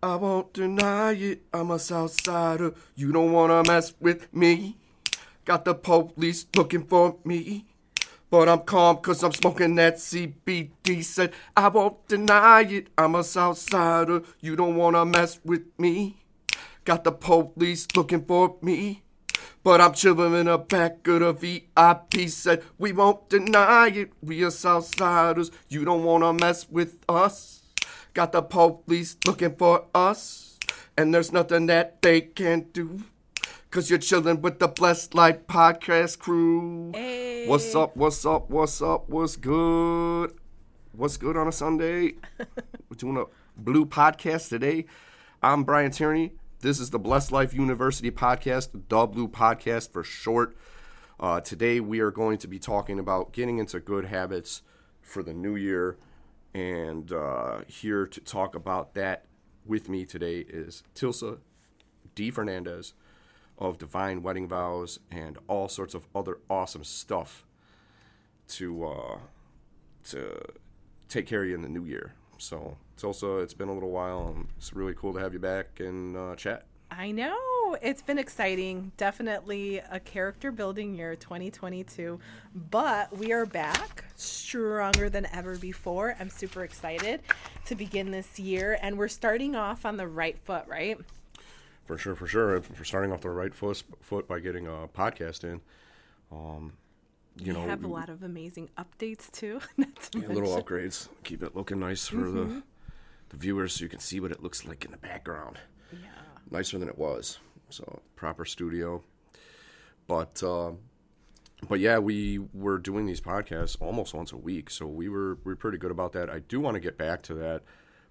I won't deny it, I'm a Southsider. You don't wanna mess with me. Got the police looking for me. But I'm calm cause I'm smoking that CBD. Said, I won't deny it, I'm a Southsider. You don't wanna mess with me. Got the police looking for me. But I'm chilling in the back of the VIP. Said, we won't deny it, we are Southsiders. You don't wanna mess with us. Got the police looking for us, and there's nothing that they can do. Cause you're chilling with the Blessed Life podcast crew. Hey. What's up, what's up, what's up, what's good? What's good on a Sunday? We're doing a BLU podcast today. I'm Brian Tierney. This is the Blessed Life University podcast, the BLU Podcast for short. Uh, today we are going to be talking about getting into good habits for the new year. And uh, here to talk about that with me today is Tilsa D. Fernandez of Divine Wedding Vows and all sorts of other awesome stuff to uh, to take care of you in the new year. So, Tilsa, it's been a little while. and It's really cool to have you back and uh, chat. I know. It's been exciting. Definitely a character building year 2022. But we are back stronger than ever before. I'm super excited to begin this year. And we're starting off on the right foot, right? For sure, for sure. We're starting off the right foot, foot by getting a podcast in. Um, you we know, have a lot of amazing updates too. To Yeah, little upgrades. Keep it looking nice for the the viewers, so you can see what it looks like in the background. Yeah. Nicer than it was. So proper studio. But uh, but yeah, we were doing these podcasts almost once a week, so we were we were pretty good about that. I do want to get back to that,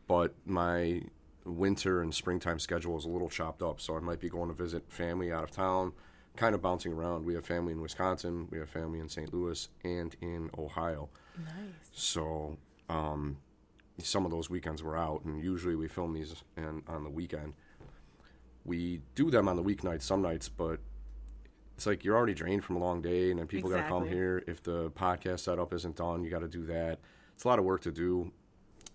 but my winter and springtime schedule is a little chopped up, so I might be going to visit family out of town, kind of bouncing around. We have family in Wisconsin, we have family in St. Louis, and in Ohio. Nice. So um, some of those weekends we're out, and usually we film these and on the weekend. We do them on the weeknights some nights, but it's like you're already drained from a long day, and then people got to come here. If the podcast setup isn't done, you got to do that. It's a lot of work to do.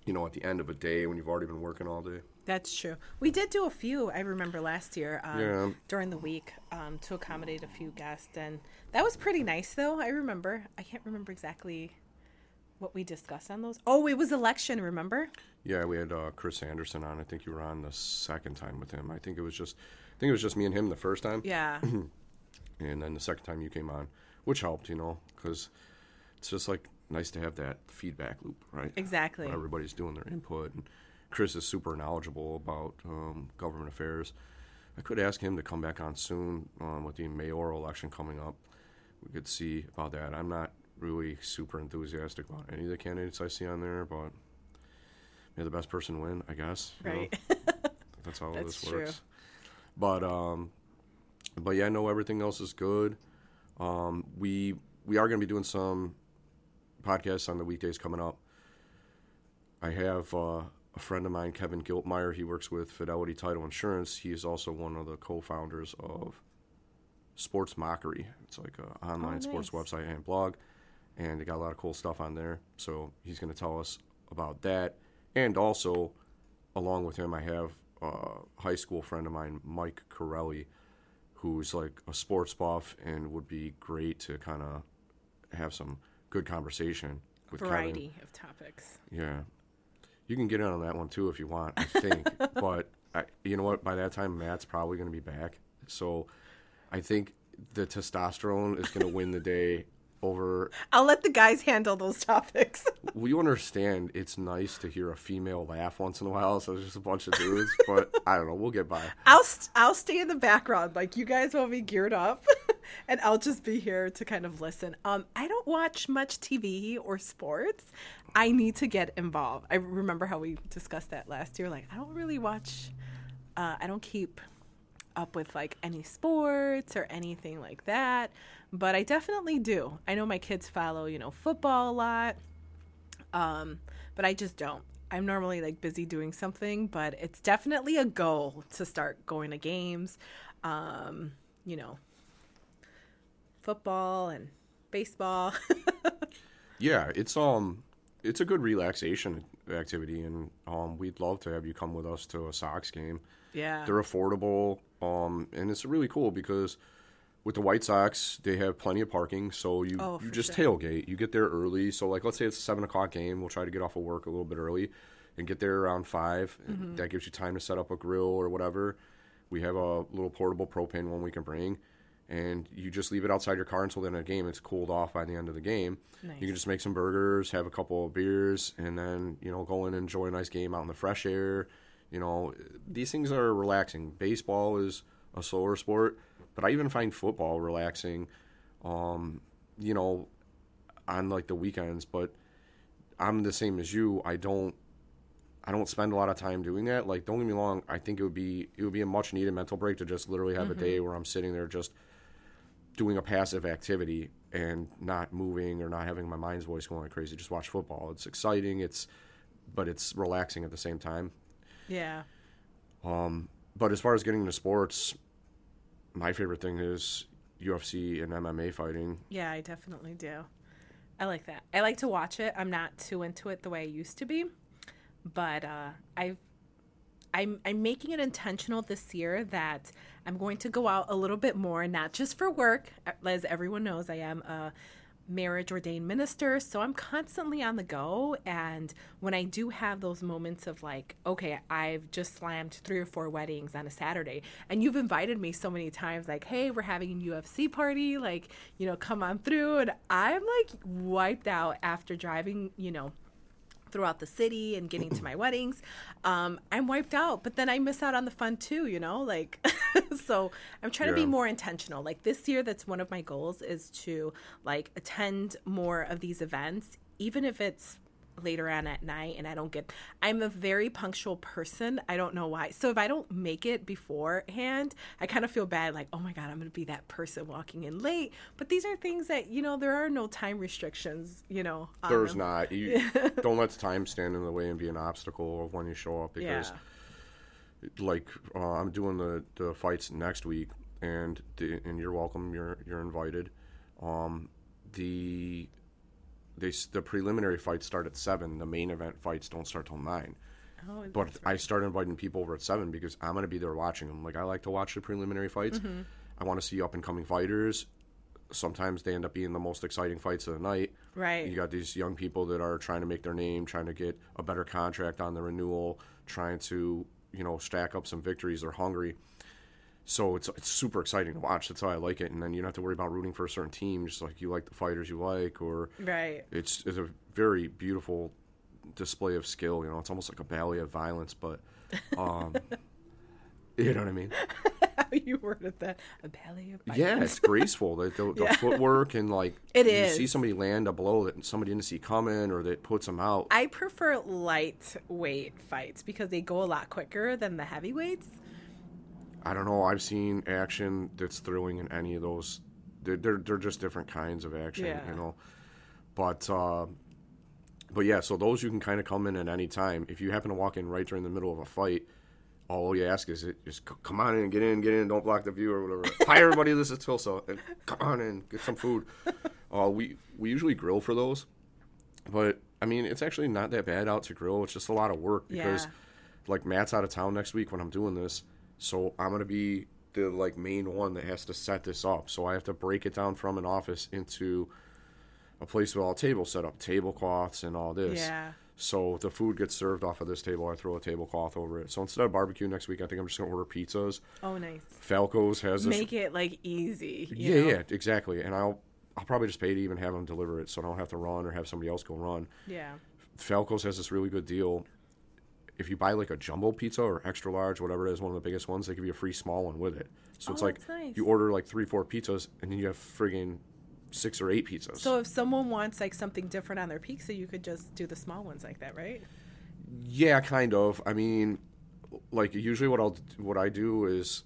You know, at the end of a day when you've already been working all day. That's true. We did do a few. I remember last year um, Yeah. during the week um, to accommodate a few guests, and that was pretty nice. Though I remember, I can't remember exactly what we discussed on those. Oh, it was election. Remember? Yeah, we had uh, Chris Anderson on. I think you were on the second time with him. I think it was just, I think it was just me and him the first time. Yeah. and then the second time you came on, which helped, you know, because it's just like nice to have that feedback loop, right? Exactly. When everybody's doing their input, and Chris is super knowledgeable about um, government affairs. I could ask him to come back on soon um, with the mayoral election coming up. We could see about that. I'm not really super enthusiastic about any of the candidates I see on there, but may the best person win, I guess. you know? Right. That's how That's this true. works. But um, but yeah, no, everything else is good. Um, we we are going to be doing some podcasts on the weekdays coming up. I have uh, a friend of mine, Kevin Giltmeyer. He works with Fidelity Title Insurance. He is also one of the co-founders of Sports Mockery. It's like an online sports nice. website and blog, and they got a lot of cool stuff on there. So he's going to tell us about that, and also along with him, I have a high school friend of mine, Mike Corelli, who's like a sports buff and would be great to kind of have some good conversation with Kevin. Variety of topics. Yeah, you can get in on that one too if you want. I think, but I, you know what? By that time, Matt's probably going to be back, so I think the testosterone is going to win the day over I'll let the guys handle those topics. Well, you understand it's nice to hear a female laugh once in a while, so it's just a bunch of dudes, but I don't know, we'll get by. I'll st- I'll stay in the background. Like you guys will be geared up, and I'll just be here to kind of listen. Um, I don't watch much TV or sports. I need to get involved. I remember how we discussed that last year. Like I don't really watch. Uh, I don't keep up with like any sports or anything like that, but I definitely do. I know my kids follow, you know, football a lot. Um, but I just don't. I'm normally like busy doing something, but it's definitely a goal to start going to games. Um, you know, football and baseball. Yeah, it's um, it's a good relaxation activity, and um, we'd love to have you come with us to a Sox game. Yeah. They're affordable, um, and it's really cool because with the White Sox, they have plenty of parking, so you Oh, you just sure. tailgate. You get there early, so like let's say it's a seven o'clock game, we'll try to get off of work a little bit early and get there around 5 Mm-hmm. That gives you time to set up a grill or whatever. We have a little portable propane one we can bring. And you just leave it outside your car until the end of the game. It's cooled off by the end of the game. You can just make some burgers, have a couple of beers, and then you know go in and enjoy a nice game out in the fresh air. You know, these things are relaxing. Baseball is a slower sport, but I even find football relaxing. Um, you know, on like the weekends, but I'm the same as you. I don't I don't spend a lot of time doing that. Like don't get me wrong, I think it would be it would be a much needed mental break to just literally have a day where I'm sitting there just doing a passive activity and not moving or not having my mind's voice going like crazy. Just watch football. It's exciting, it's but it's relaxing at the same time. Yeah. Um, but as far as getting into sports, my favorite thing is UFC and MMA fighting. Yeah, I definitely do. I like that. I like to watch it. I'm not too into it the way I used to be, but uh, I've I'm I'm making it intentional this year that I'm going to go out a little bit more, not just for work. As everyone knows, I am a marriage ordained minister, so I'm constantly on the go. And when I do have those moments of like, okay, I've just slammed three or four weddings on a Saturday, and you've invited me so many times, like, hey, we're having a UFC party, like, you know, come on through, and I'm like wiped out after driving, you know throughout the city and getting to my weddings. Um, i'm wiped out but then i miss out on the fun too you know like so i'm trying to be more intentional. Like this year that's one of my goals is to like attend more of these events even if it's later on at night and i don't get i'm a very punctual person i don't know why so if i don't make it beforehand i kind of feel bad like oh my god i'm gonna be that person walking in late but these are things that you know there are no time restrictions you know There's not. You don't let time stand in the way and be an obstacle of when you show up because yeah like uh, I'm doing the, the fights next week, and the, and you're welcome. You're you're invited. Um, the they the preliminary fights start at seven. The main event fights don't start till nine. Oh, But I started inviting people over at seven because I'm gonna be there watching them. Like I like to watch the preliminary fights. I want to see up and coming fighters. Sometimes they end up being the most exciting fights of the night. Right. You got these young people that are trying to make their name, trying to get a better contract on the renewal, trying to you know stack up some victories. They're hungry, so it's it's super exciting to watch. That's how I like it. And then you don't have to worry about rooting for a certain team. Just like you like the fighters you like, or Right. it's it's a very beautiful display of skill. You know, it's almost like a ballet of violence, but um, you know what I mean. How you worded that. A ballet of violence. Yeah, it's graceful. The, the, the footwork and like It you is. see somebody land a blow that somebody didn't see coming, or that puts them out. I prefer lightweight fights because they go a lot quicker than the heavyweights. I don't know. I've seen action that's thrilling in any of those. They're they're, they're just different kinds of action, Yeah. you know. But uh, but yeah, so those you can kind of come in at any time. If you happen to walk in right during the middle of a fight, all you ask is it just c- come on in, get in, get in, don't block the view or whatever. Hi everybody, this is Tilsa, and come on in, get some food. Uh, we we usually grill for those, but I mean it's actually not that bad out to grill. It's just a lot of work because Yeah. like Matt's out of town next week when I'm doing this, so I'm gonna be the like main one that has to set this up. So I have to break it down from an office into a place with all tables set up, tablecloths and all this. Yeah. So the food gets served off of this table. I throw a tablecloth over it. So instead of barbecue next week, I think I'm just gonna order pizzas. Oh, nice. Falco's has this. Make it like easy. you yeah, know? yeah, exactly. And I'll I'll probably just pay to even have them deliver it, so I don't have to run or have somebody else go run. Yeah. Falco's has this really good deal. If you buy like a jumbo pizza or extra large, whatever it is, one of the biggest ones, they give you a free small one with it. So it's Oh, like nice. you order like three, four pizzas, and then you have friggin' six or eight pizzas. So if someone wants like something different on their pizza, you could just do the small ones like that, right? yeah, kind of. I mean, like usually what I'll what I do is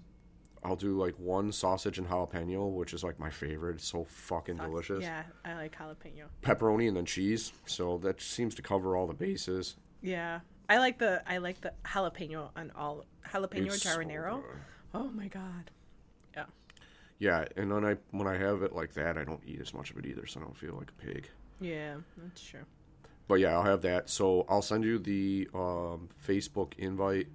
I'll do like one sausage and jalapeno, which is like my favorite. It's so fucking delicious. Yeah, I like jalapeno. Pepperoni and then cheese. So that seems to cover all the bases. Yeah, I like the I like the jalapeno on all jalapeno It's so oh my god. Yeah. Yeah, and then I when I have it like that, I don't eat as much of it either, so I don't feel like a pig. Yeah, that's true. but yeah, I'll have that. So I'll send you the um, Facebook invite.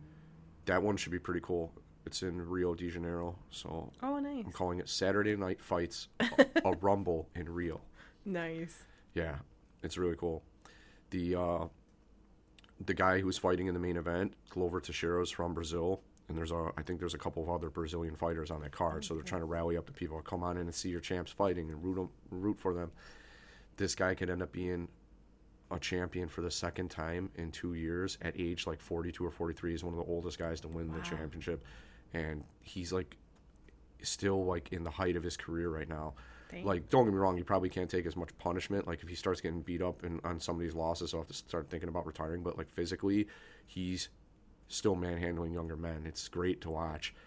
That one should be pretty cool. It's in Rio de Janeiro, so Oh, nice. I'm calling it Saturday Night Fights, a, a Rumble in Rio. Nice. Yeah, it's really cool. The uh, the guy who's fighting in the main event, Glover Teixeira, is from Brazil, and there's a I think there's a couple of other Brazilian fighters on that card. So they're trying to rally up the people come on in and see your champs fighting and root 'em- root for them. This guy could end up being a champion for the second time in two years at age like 42 or 43. He's one of the oldest guys to win the championship, and he's like still like in the height of his career right now. Dang. Like, don't get me wrong, he probably can't take as much punishment. Like, if he starts getting beat up and on some of these losses, he'll have to start thinking about retiring. But like physically, he's still manhandling younger men. It's great to watch.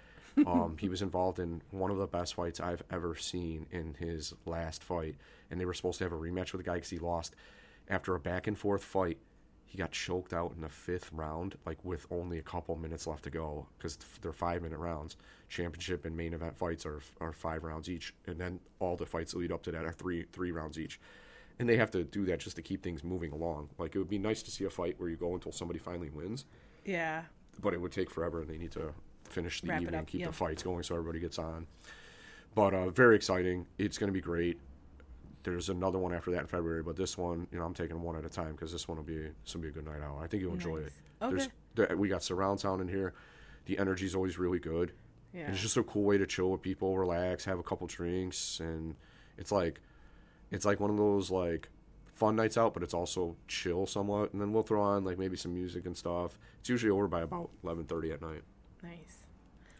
Um, he was involved in one of the best fights I've ever seen in his last fight, and they were supposed to have a rematch with the guy because he lost after a back and forth fight. He got choked out in the fifth round, like with only a couple minutes left to go, because they're five minute rounds. Championship and main event fights are are five rounds each, and then all the fights that lead up to that are three three rounds each. And they have to do that just to keep things moving along. Like it would be nice to see a fight where you go until somebody finally wins, Yeah. but it would take forever, and they need to finish the Wrap evening, keep yeah. the fights going, so everybody gets on. But uh, very exciting. It's going to be great. There's another one after that in February, but this one, you know, I'm taking one at a time because this one will be this will be a good night out. I think you'll enjoy it. Nice. There's, there, we got surround sound in here. The energy's always really good. Yeah. It's just a cool way to chill with people, relax, have a couple drinks, and it's like, it's like one of those like fun nights out, but it's also chill somewhat. And then we'll throw on like maybe some music and stuff. It's usually over by about 11:30 at night. Nice.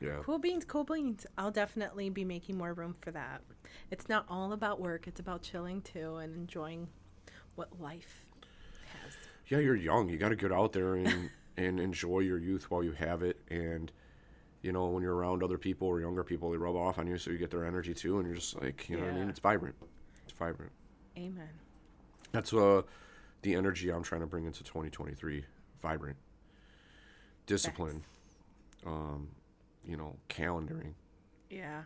Yeah. Cool beans, cool beans. I'll definitely be making more room for that. It's not all about work, it's about chilling too and enjoying what life has. yeah, you're young. You got to get out there and and enjoy your youth while you have it. And you know, when you're around other people or younger people, they rub off on you, so you get their energy too. And you're just like, you know what I mean? It's vibrant. It's vibrant. Amen. That's uh the energy I'm trying to bring into 2023. Vibrant, discipline, um, you know, calendaring, Yeah.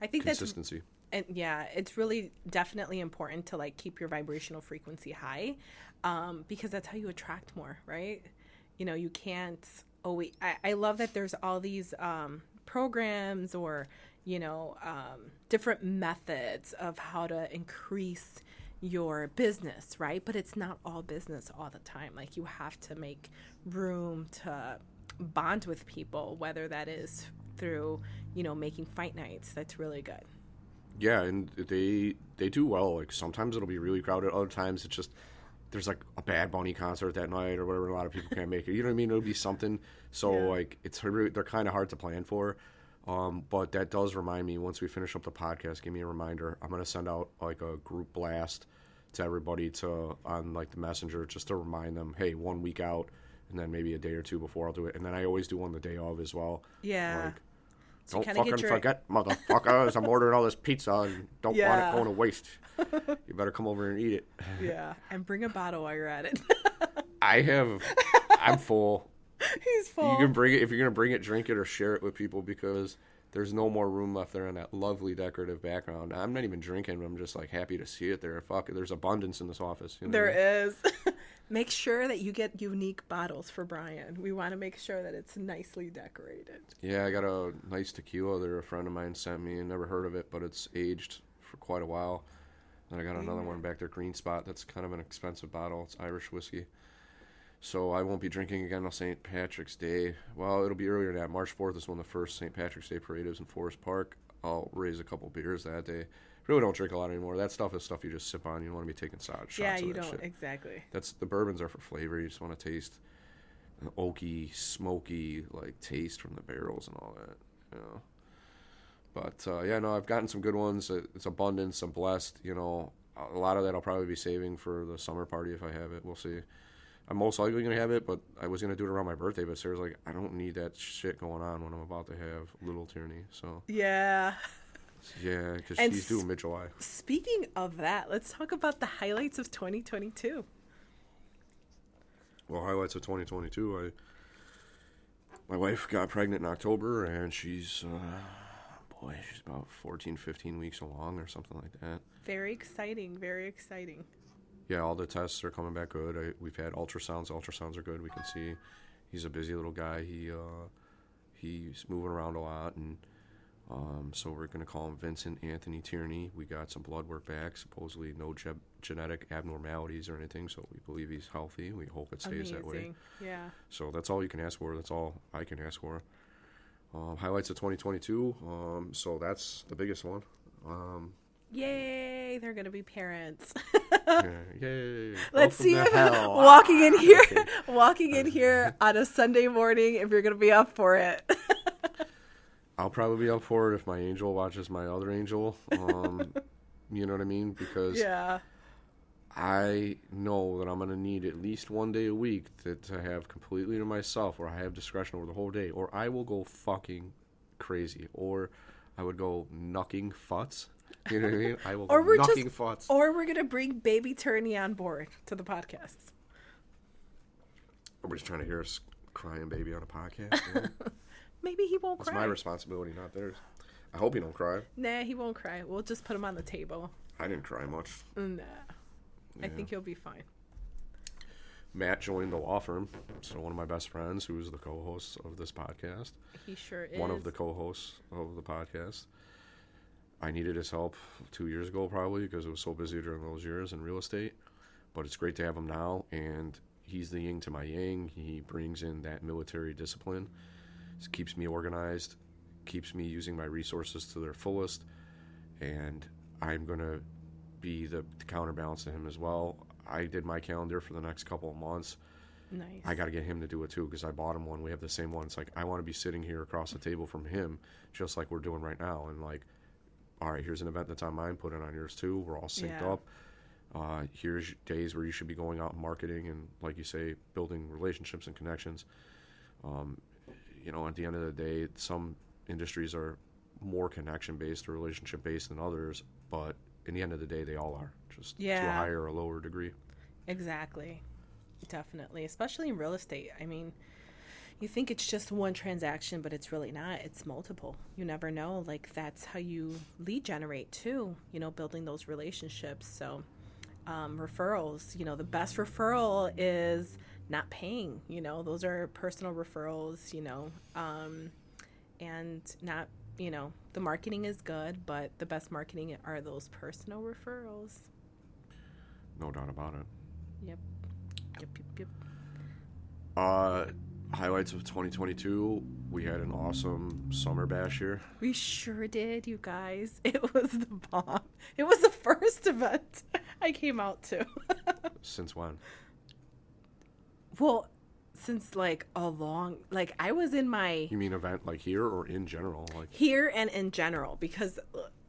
I think that's consistency. and yeah, it's really definitely important to like keep your vibrational frequency high, um, because that's how you attract more, right? You know, you can't always. I, I love that there's all these um, programs or you know um, different methods of how to increase your business, right? But it's not all business all the time. Like you have to make room to bond with people, whether that is through you know making fight nights. That's really good. Yeah, and they they do well. Like sometimes it'll be really crowded. Other times it's just there's like a Bad Bunny concert that night or whatever. A lot of people can't make it. You know what I mean? It'll be something. So Yeah. like it's really, they're kind of hard to plan for. Um, but that does remind me. Once we finish up the podcast, give me a reminder. I'm gonna send out like a group blast to everybody to on like the messenger just to remind them, hey, one week out, and then maybe a day or two before I'll do it. And then I always do one the day of as well. Yeah. Like, So don't fucking your- forget, motherfuckers. I'm ordering all this pizza and don't Yeah. want it going to waste. you better come over and eat it. Yeah, and bring a bottle while you're at it. I have, I'm full. He's full. You can bring it if you're gonna bring it, drink it or share it with people because there's no more room left there in that lovely decorative background. I'm not even drinking. I'm just like happy to see it there. Fuck, it, there's abundance in this office. You know? There is. Make sure that you get unique bottles for Brian. We want to make sure that it's nicely decorated. Yeah, I got a nice tequila that A friend of mine sent me and never heard of it, but it's aged for quite a while. Then I got another one back there, Green Spot. That's kind of an expensive bottle. It's Irish whiskey. So I won't be drinking again on St. Patrick's Day. Well, it'll be earlier than that. March 4th is when the first St. Patrick's Day parade is in Forest Park. I'll raise a couple beers that day. Really don't drink a lot anymore. That stuff is stuff you just sip on. You don't want to be taking shots. shots yeah, of you don't shit. exactly. That's the bourbons are for flavor. You just want to taste an oaky, smoky like taste from the barrels and all that. You know. But uh, yeah, no, I've gotten some good ones. It's abundance. I'm blessed. You know, a lot of that I'll probably be saving for the summer party if I have it. We'll see. I'm most likely gonna have it, but I was gonna do it around my birthday. But Sarah's like, I don't need that shit going on when I'm about to have little Tierney. So Yeah. Yeah, because she's due mid July. Speaking of that, let's talk about the highlights of 2022. Well, highlights of 2022. I my wife got pregnant in October, and she's uh, boy, she's about 14, 15 weeks along or something like that. Very exciting. Very exciting. yeah, all the tests are coming back good. I, we've had ultrasounds. Ultrasounds are good. We can see he's a busy little guy. He uh, he's moving around a lot, and um, so we're going to call him Vincent Anthony Tierney. We got some blood work back. Supposedly no ge- genetic abnormalities or anything, so we believe he's healthy. We hope it stays that way. Amazing. Yeah. So that's all you can ask for. That's all I can ask for. Um, highlights of 2022. Um, so that's the biggest one. Um, Yay! They're gonna be parents. yeah, yay! Let's Welcome see if hell. walking in here, walking in here on a Sunday morning, if you're gonna be up for it. I'll probably be up for it if my angel watches my other angel. Um, you know what I mean? Because yeah. I know that I'm going to need at least one day a week to, to have completely to myself, where I have discretion over the whole day, or I will go fucking crazy, or I would go knocking futs. You know what I mean? I will Or go we're knucking just, futs. or we're gonna bring baby Tierney on board to the podcast. Nobody's trying to hear us crying baby on a podcast. you know? Maybe he won't It's cry. my responsibility, not theirs. I hope he don't cry. Nah, he won't cry. We'll just put him on the table. I didn't cry much. Nah. I think he'll be fine. Matt joined the law firm, so one of my best friends, who's the co-host of this podcast. He sure is. one of the co-hosts of the podcast. I needed his help two years ago, probably because it was so busy during those years in real estate. But it's great to have him now, and he's the yin to my yang. He brings in that military discipline, It keeps me organized, keeps me using my resources to their fullest, and I'm gonna be the, the counterbalance to him as well. I did my calendar for the next couple of months. nice. I got to get him to do it too because I bought him one. We have the same one. It's like I want to be sitting here across the table from him, just like we're doing right now. And like, all right, here's an event that's on mine. Put it on yours too. We're all synced Yeah. up. Uh, here's days where you should be going out and marketing and, like you say, building relationships and connections. Um, you know, at the end of the day, some industries are more connection based or relationship based than others, but in the end of the day, they all are just to a higher or lower degree. Exactly. Definitely. Especially in real estate. I mean, you think it's just one transaction, but it's really not. It's multiple. You never know. Like, that's how you lead generate, too, you know, building those relationships. So, um, referrals, you know, the best referral is not paying, you know, those are personal referrals, you know, um, and not, you know, the marketing is good, but the best marketing are those personal referrals. No doubt about it. Yep. Yep, yep, yep. Uh, highlights of 2022. We had an awesome summer bash here. We sure did, you guys. It was the bomb. It was the first event I came out to. Since when? Well, since like a long, like I was in my You mean event like here or in general? Like here and in general because,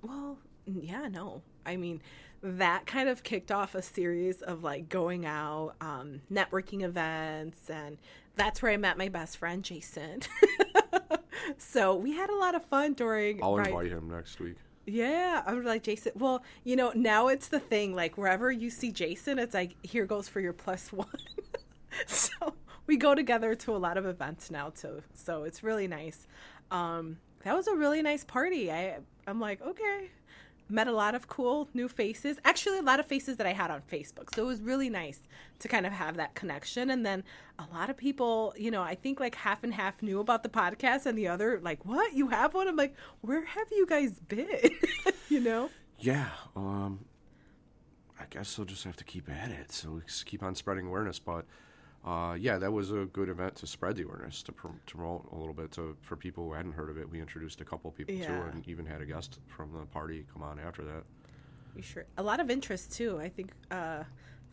well, yeah, no. I mean, that kind of kicked off a series of like going out, um, networking events, and that's where I met my best friend, Jason. so we had a lot of fun during. I'll invite him next week. Yeah, I'm like Jason. Well, you know, now it's the thing. Like wherever you see Jason, it's like here goes for your plus one. so we go together to a lot of events now too. So it's really nice. Um, that was a really nice party. I I'm like okay. Met a lot of cool new faces. Actually, a lot of faces that I had on Facebook. So it was really nice to kind of have that connection. And then a lot of people, you know, I think like half and half knew about the podcast, and the other like, "What? You have one?" I'm like, "Where have you guys been?" you know. Yeah. Um. I guess they'll just have to keep at it. So we keep on spreading awareness. But uh, yeah, that was a good event to spread the awareness to, prom- to promote a little bit to for people who hadn't heard of it. We introduced a couple people too, Yeah. and even had a guest from the party come on after that. You sure? A lot of interest too. I think uh,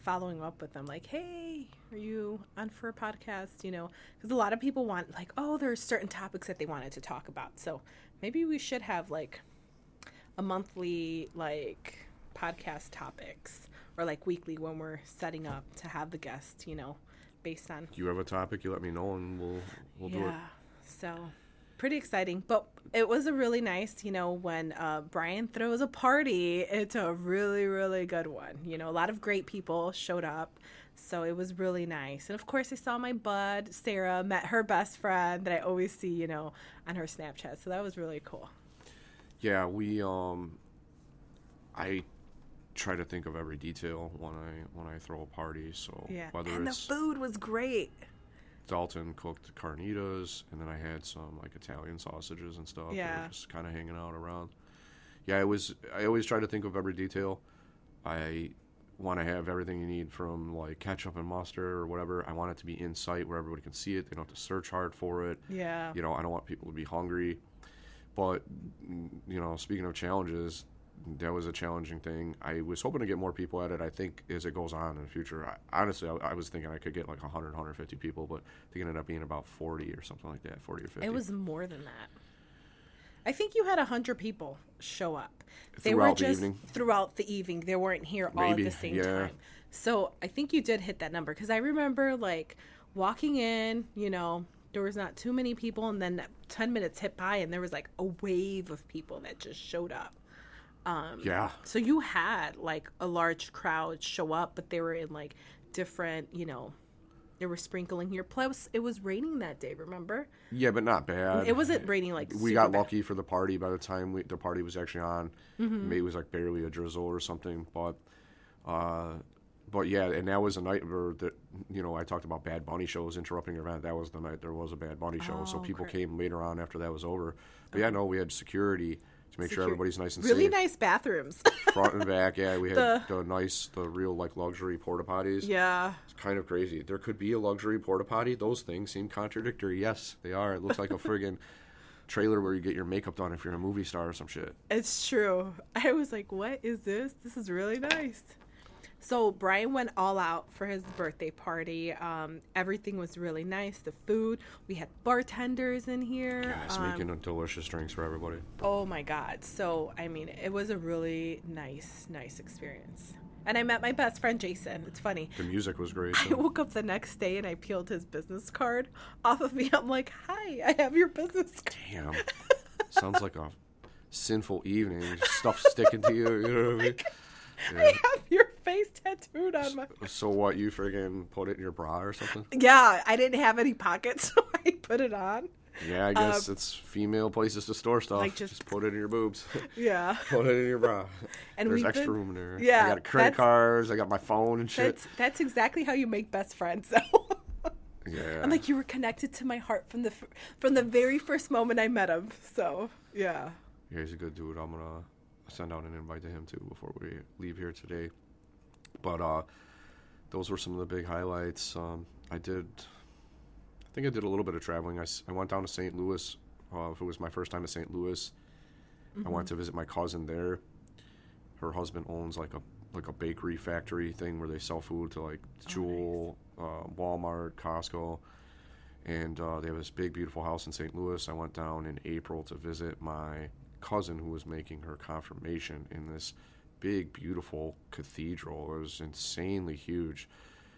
following up with them, like, "Hey, are you on for a podcast?" You know, because a lot of people want like, oh, there's certain topics that they wanted to talk about. So maybe we should have like a monthly like podcast topics or like weekly when we're setting up to have the guest. You know, based on You have a topic, you let me know, and we'll we'll do it. yeah. So pretty exciting. But it was a really nice, you know, when uh, Brian throws a party, it's a really, really good one. You know, a lot of great people showed up. So it was really nice. And of course, I saw my bud, Sarah, met her best friend that I always see, you know, on her Snapchat. So that was really cool. Yeah, we um I try to think of every detail when I when I throw a party. So Yeah. whether and the food was great. Dalton cooked carnitas, and then I had some like Italian sausages and stuff. Yeah. just kind of hanging out around. Yeah, it was. I always try to think of every detail. I want to have everything you need from like ketchup and mustard or whatever. I want it to be in sight where everybody can see it. They don't have to search hard for it. Yeah. You know, I don't want people to be hungry. But you know, speaking of challenges, that was a challenging thing. I was hoping to get more people at it. I think as it goes on in the future, I, honestly, I, I was thinking I could get like 100, 150 people, but I think it ended up being about 40 or something like that, 40 or 50. It was more than that. I think you had a hundred people show up. They Throughout were the just evening? throughout the evening. They weren't here all Maybe, at the same yeah. time. So I think you did hit that number because I remember like walking in. You know, there was not too many people, and then ten minutes hit by, and there was like a wave of people that just showed up. Yeah. So you had like a large crowd show up, but they were in like different, you know, they were sprinkling here. Plus, it was raining that day. Remember? Yeah, but not bad. It wasn't raining like we got bad. lucky for the party by the time we, the party was actually on. Mm-hmm. Maybe it was like barely a drizzle or something, but uh, but yeah, and that was a night where that you know I talked about Bad Bunny shows interrupting your event. That was the night there was a Bad Bunny show, so Oh, people great. came later on after that was over. But yeah, no, we had security to make sure everybody's nice and Really safe, Really nice bathrooms. front and back. Yeah, we had The- the, nice, the real like luxury porta potties. yeah. It's kind of crazy. There could be a luxury porta potty. Those things seem contradictory. Yes, they are. It looks like a friggin' trailer where you get your makeup done if you're a movie star or some shit. It's true. I was like, what is this? This is really nice. So Brian went all out for his birthday party. Um, everything was really nice. The food, we had bartenders in here. Yes, Um, making delicious drinks for everybody. oh my God. So, I mean, it was a really nice, nice experience. And I met my best friend, Jason. It's funny. The music was great. I woke up the next day and I peeled his business card off of me. I'm like, hi, I have your business card. Damn, sounds like a sinful evening. Stuff sticking to you. You know what I mean? I have your face tattooed on my. So what? You friggin' put it in your bra or something? Yeah, I didn't have any pockets, so I put it on. Yeah, I guess it's female places to store stuff. Um, like just- just, put it in your boobs. Yeah. put it in your bra. And There's extra been- room in there. Yeah, I got credit cards. I got my phone and shit. That's that's exactly how you make best friends. So yeah. I'm like, you were connected to my heart from the from the very first moment I met him. So yeah. Yeah, he's a good dude. I'm gonna send out an invite to him too before we leave here today. But uh, those were some of the big highlights. Um, I did, I think I did a little bit of traveling. I, I went down to St. Louis. Uh, it was my first time to St. Louis. I went to visit my cousin there. Her husband owns like a like a bakery factory thing where they sell food to like Jewel, uh, Walmart, Costco, and uh, they have this big beautiful house in St. Louis. I went down in April to visit my cousin who was making her confirmation in this big beautiful cathedral. It was insanely huge.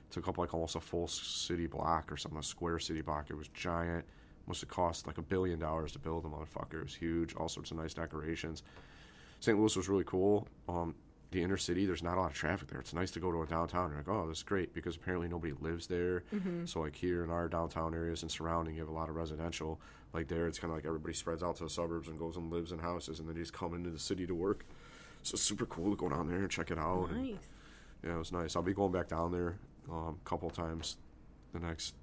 It took up like almost a full city block or something, a square city block. It was giant. Must have cost like a billion dollars to build the motherfucker. It was huge. All sorts of nice decorations. St. Louis was really cool. Um, the inner city, there's not a lot of traffic there. It's nice to go to a downtown. You're like, oh, this is great because apparently nobody lives there. So like here in our downtown areas and surrounding, you have a lot of residential. Like there, it's kind of like everybody spreads out to the suburbs and goes and lives in houses, and then they just come into the city to work. So it's super cool to go down there and check it out. and- Nice. yeah, it was nice. I'll be going back down there um, a couple times the next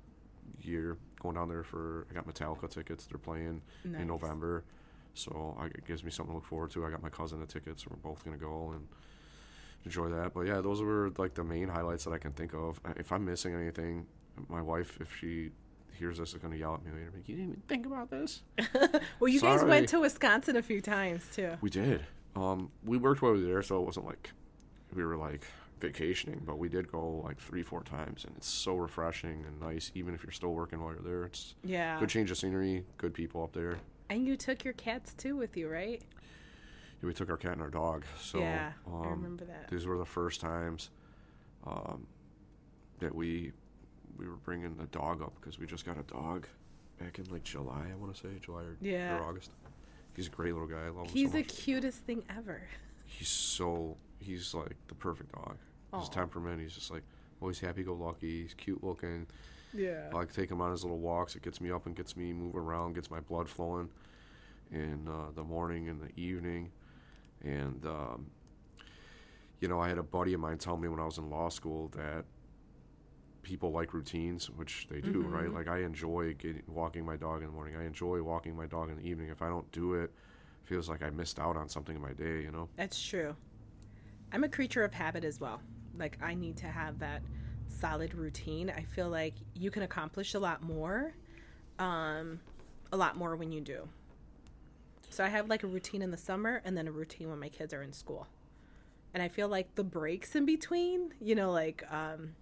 year. Going down there for I got Metallica tickets. They're playing Nice. in November, so I, it gives me something to look forward to. I got my cousin the tickets, so we're both gonna go and enjoy that. But yeah, those were like the main highlights that I can think of. If I'm missing anything, my wife, if she hears this, is gonna yell at me later. Like, you didn't even think about this. Well, you guys went to Wisconsin a few times too. We did. Um, we worked while we were there, so it wasn't like we were like vacationing, but we did go like three, four times, and it's so refreshing and nice. Even if you're still working while you're there, it's Yeah. good change of scenery, good people up there. And you took your cats too with you, right? Yeah, we took our cat and our dog. So Yeah, I um, remember that. These were the first times um, that we we were bringing a dog up because we just got a dog back in like July, I want to say July or, Yeah. or August. He's a great little guy. I love him He's so the cutest thing ever. he's so he's like the perfect dog. His temperament, he's just like always happy go lucky. He's cute looking. Yeah. I like to take him on his little walks. It gets me up and gets me moving around, gets my blood flowing in uh, the morning and the evening. And um, you know, I had a buddy of mine tell me when I was in law school that people like routines, which they do, right? Like I enjoy getting, walking my dog in the morning. I enjoy walking my dog in the evening. If I don't do it, it feels like I missed out on something in my day, you know? That's true. I'm a creature of habit as well. Like I need to have that solid routine. I feel like you can accomplish a lot more, um, a lot more when you do. So I have like a routine in the summer and then a routine when my kids are in school. And I feel like the breaks in between, you know, like um,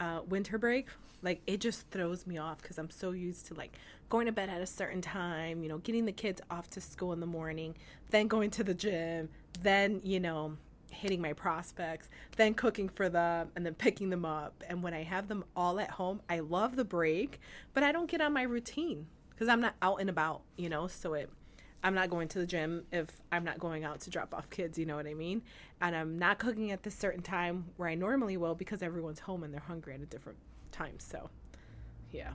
uh, winter break, like it just throws me off because I'm so used to like going to bed at a certain time, you know, getting the kids off to school in the morning, then going to the gym, then, you know, hitting my prospects, then cooking for them, and then picking them up. And when I have them all at home, I love the break, but I don't get on my routine because I'm not out and about, you know, so it. I'm not going to the gym if I'm not going out to drop off kids, you know what I mean? And I'm not cooking at this certain time where I normally will because everyone's home and they're hungry at a different time. So, yeah.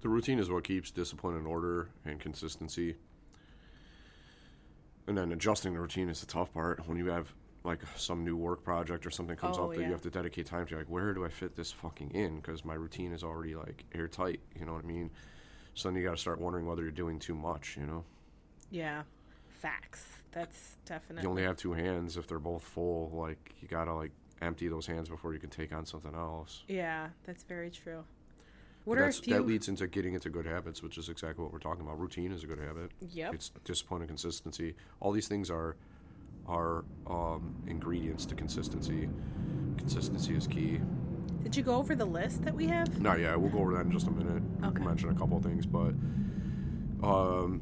The routine is what keeps discipline and order and consistency. And then adjusting the routine is the tough part. When you have like some new work project or something comes Oh, up that yeah. you have to dedicate time to, like where do I fit this fucking in? Because my routine is already like airtight. You know what I mean? So then you got to start wondering whether you're doing too much. You know, Yeah. Facts. That's definitely. you only have two hands. If they're both full, like you gotta like empty those hands before you can take on something else. yeah, that's very true. But What are a few? that leads into getting into good habits, which is exactly what we're talking about. Routine is a good habit. Yep. It's discipline and consistency. All these things are are um, ingredients to consistency. Consistency is key. Did you go over the list that we have? Not yet. We'll go over that in just a minute. Okay. Mention a couple of things, but um,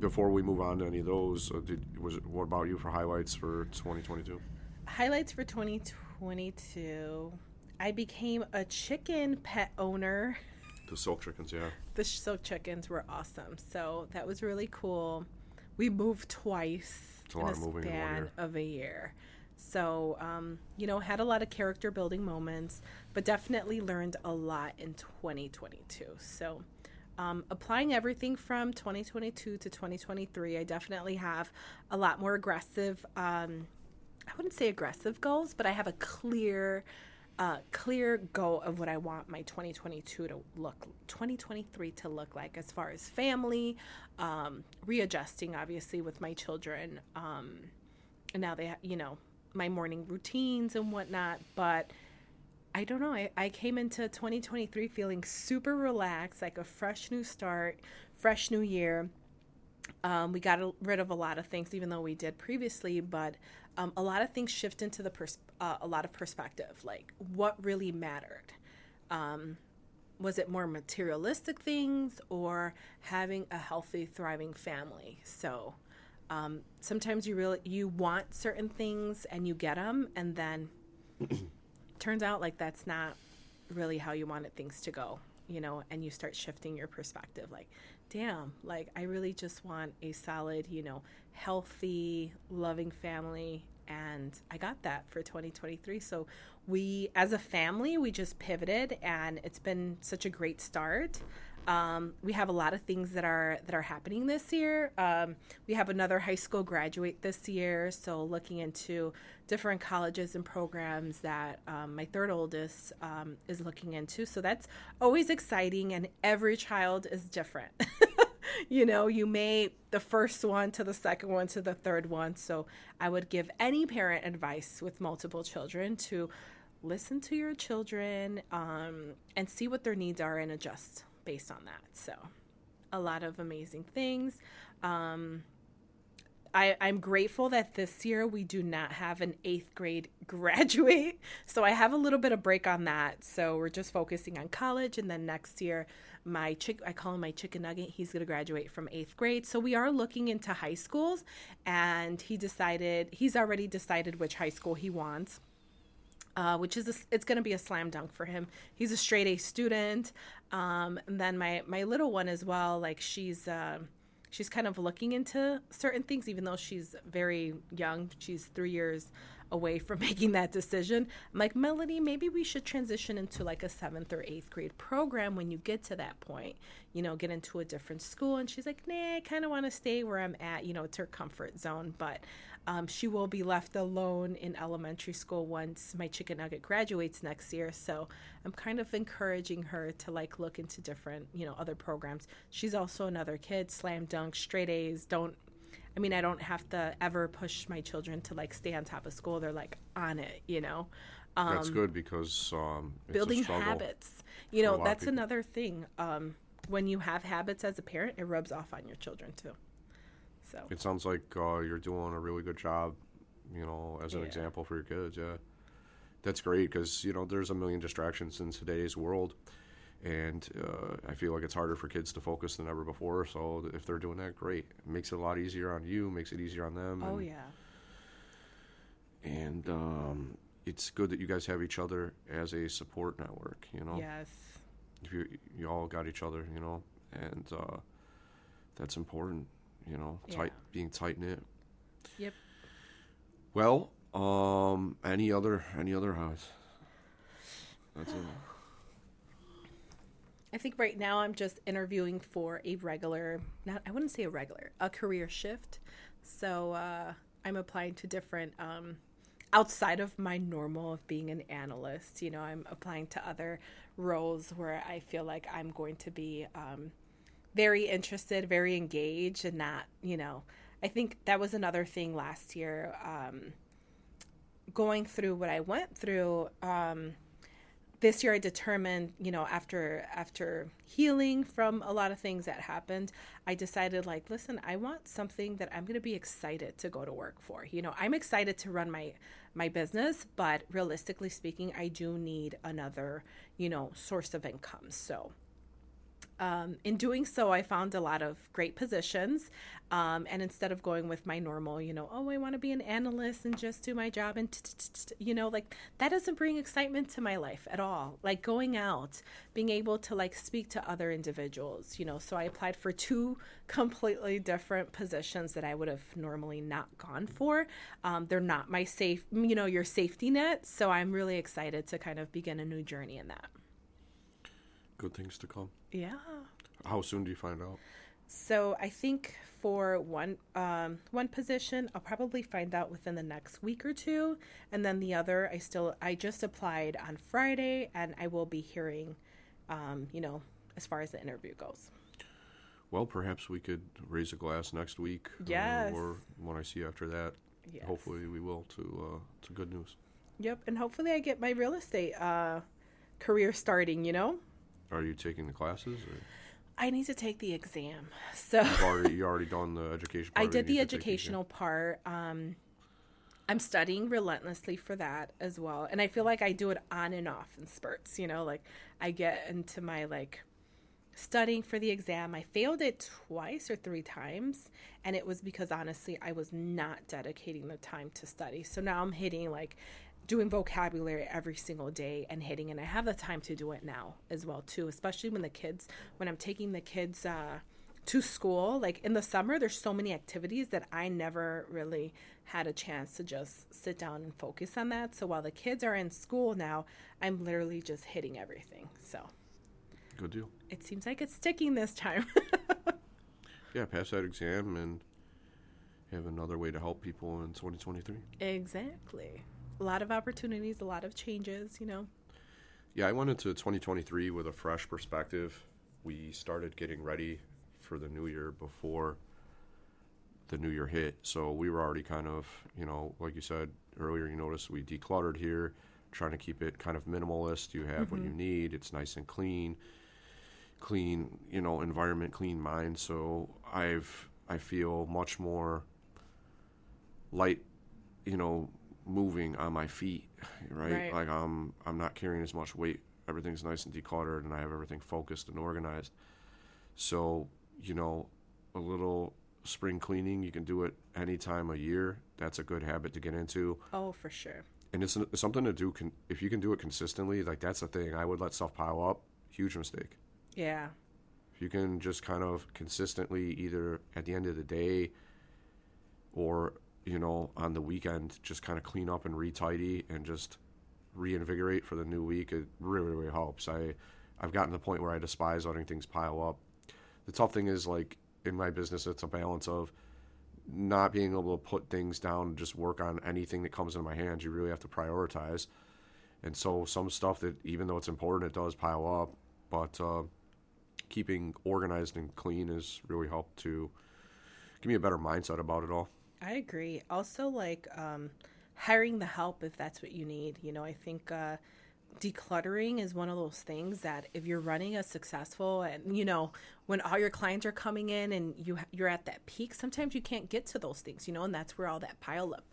before we move on to any of those, uh, did, was it, what about you for highlights for 2022? Highlights for 2022. I became a chicken pet owner. The silk chickens, yeah. The silk chickens were awesome. So that was really cool. We moved twice It's a in lot a of moving in one span year. of a year. So, um, you know, had a lot of character building moments, but definitely learned a lot in 2022. So, um, applying everything from 2022 to 2023, I definitely have a lot more aggressive. Um, I wouldn't say aggressive goals, but I have a clear, uh, clear goal of what I want my 2022 to look, 2023 to look like as far as family, um, readjusting obviously with my children, um, and now they, you know, my morning routines and whatnot. But I don't know. I, I came into 2023 feeling super relaxed, like a fresh new start, fresh new year. Um, we got rid of a lot of things, even though we did previously, but um, a lot of things shift into the pers- uh, a lot of perspective, like what really mattered. Um, was it more materialistic things or having a healthy, thriving family? So um, sometimes you really you want certain things and you get them, and then turns out like that's not really how you wanted things to go you know and you start shifting your perspective like damn like i really just want a solid you know healthy loving family and i got that for 2023 so we as a family we just pivoted and it's been such a great start um, we have a lot of things that are that are happening this year. Um, we have another high school graduate this year, so looking into different colleges and programs that um, my third oldest um, is looking into. So that's always exciting, and every child is different. you know, you may the first one to the second one to the third one. So I would give any parent advice with multiple children to listen to your children um, and see what their needs are and adjust based on that. So, a lot of amazing things. Um, I, I'm grateful that this year we do not have an eighth grade graduate. So I have a little bit of break on that. So we're just focusing on college. And then next year, my chick, I call him my chicken nugget, he's going to graduate from eighth grade. So we are looking into high schools. And he decided, he's already decided which high school he wants uh, which is a, it's going to be a slam dunk for him. He's a straight A student. Um, and then my my little one as well. Like she's uh, she's kind of looking into certain things, even though she's very young. She's three years away from making that decision. I'm like, Melody, maybe we should transition into like a seventh or eighth grade program when you get to that point, you know, get into a different school. And she's like, nah, I kind of want to stay where I'm at. You know, it's her comfort zone. But um, she will be left alone in elementary school once my chicken nugget graduates next year. So I'm kind of encouraging her to like look into different, you know, other programs. She's also another kid, slam dunk, straight A's. Don't, I mean, I don't have to ever push my children to like stay on top of school. They're like on it, you know. Um, that's good because um, building habits. You know, that's another thing. Um, when you have habits as a parent, it rubs off on your children too. So it sounds like uh, you're doing a really good job, you know, as an yeah. example for your kids. Yeah, that's great because you know there's a million distractions in today's world, and uh, I feel like it's harder for kids to focus than ever before. So if they're doing that, great. It makes it a lot easier on you, makes it easier on them. Oh and, yeah. And um, it's good that you guys have each other as a support network. You know. Yes. If you you all got each other, you know, and uh, that's important you know, tight yeah. being tight knit. Yep. Well, um, any other any other house? That's it. I think right now I'm just interviewing for a regular, not I wouldn't say a regular, a career shift. So uh, I'm applying to different um, outside of my normal of being an analyst. You know, I'm applying to other roles where I feel like I'm going to be um, very interested, very engaged, and not, you know, I think that was another thing last year. Um, going through what I went through, um, this year I determined, you know, after after healing from a lot of things that happened, I decided like, listen, I want something that I'm going to be excited to go to work for. You know, I'm excited to run my my business, but realistically speaking, I do need another, you know, source of income. So, um, in doing so, I found a lot of great positions. Um, and instead of going with my normal, you know, oh, I want to be an analyst and just do my job, and you know, like that doesn't bring excitement to my life at all. Like going out, being able to like speak to other individuals, you know. So I applied for two completely different positions that I would have normally not gone for. Um, they're not my safe, you know, your safety net. So I'm really excited to kind of begin a new journey in that. Good things to come. Yeah. How soon do you find out? So I think for one um, one position, I'll probably find out within the next week or two, and then the other, I still I just applied on Friday, and I will be hearing, um, you know, as far as the interview goes. Well, perhaps we could raise a glass next week. Yes. Uh, or when I see after that. Yes. Hopefully, we will to uh, to good news. Yep, and hopefully, I get my real estate uh, career starting. You know. Are you taking the classes? Or? I need to take the exam. So you already, you already done the education. I did the educational part. Um, I'm studying relentlessly for that as well, and I feel like I do it on and off in spurts. You know, like I get into my like studying for the exam. I failed it twice or three times, and it was because honestly I was not dedicating the time to study. So now I'm hitting like doing vocabulary every single day and hitting and i have the time to do it now as well too especially when the kids when i'm taking the kids uh, to school like in the summer there's so many activities that i never really had a chance to just sit down and focus on that. So while the kids are in school now i'm literally just hitting everything. So good deal. it seems like it's sticking this time. Yeah pass that exam and have another way to help people in 2023 exactly a lot of opportunities, a lot of changes, you know. Yeah, I went into 2023 with a fresh perspective. We started getting ready for the new year before the new year hit. So we were already kind of, you know, like you said earlier, you noticed we decluttered here, trying to keep it kind of minimalist. You have mm-hmm. what you mm-hmm. need, it's nice and clean, clean, you know, environment, clean mind. So I've, I feel much more light, you know, moving on my feet, right? right? Like I'm I'm not carrying as much weight. Everything's nice and decluttered, and I have everything focused and organized. So you know, a little spring cleaning, you can do it any time of year. That's a good habit to get into. Oh, for sure. And it's, it's something to do. Con- if you can do it consistently, like that's the thing. I would let stuff pile up. Huge mistake. Yeah. If you can just kind of consistently, either at the end of the day or you know, on the weekend, just kind of clean up and retidy and just reinvigorate for the new week. It really, really helps. I, I've gotten to the point where I despise letting things pile up. The tough thing is, like, in my business, it's a balance of not being able to put things down and just work on anything that comes into my hands. You really have to prioritize. And so, some stuff that, even though it's important, it does pile up. But uh, keeping organized and clean has really helped to give me a better mindset about it all. I agree. Also, like um, hiring the help if that's what you need. You know, I think uh, decluttering is one of those things that if you're running a successful and you know when all your clients are coming in and you you're at that peak, sometimes you can't get to those things. You know, and that's where all that pile up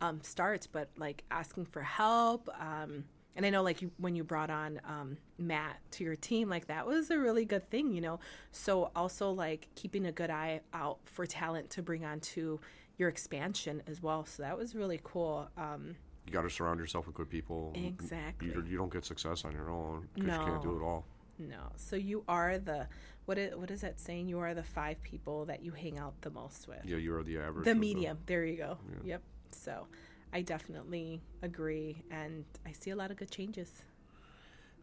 um, starts. But like asking for help. Um, and I know, like, you, when you brought on um, Matt to your team, like, that was a really good thing, you know? So, also, like, keeping a good eye out for talent to bring on to your expansion as well. So, that was really cool. Um, you got to surround yourself with good people. Exactly. You, you don't get success on your own because no. you can't do it all. No. So, you are the. What is, what is that saying? You are the five people that you hang out the most with. Yeah, you are the average. The medium. The, there you go. Yeah. Yep. So, I definitely agree, and I see a lot of good changes.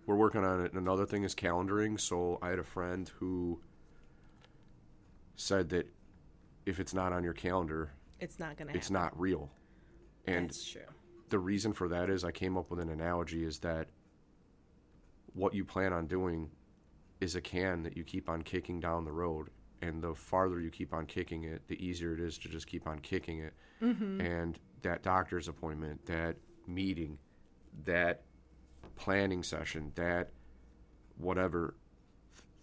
We're working on it. Another thing is calendaring. So I had a friend who said that if it's not on your calendar, it's not gonna. It's not real. And That's true. The reason for that is I came up with an analogy: is that what you plan on doing is a can that you keep on kicking down the road and the farther you keep on kicking it, the easier it is to just keep on kicking it. Mm-hmm. And that doctor's appointment, that meeting, that planning session, that whatever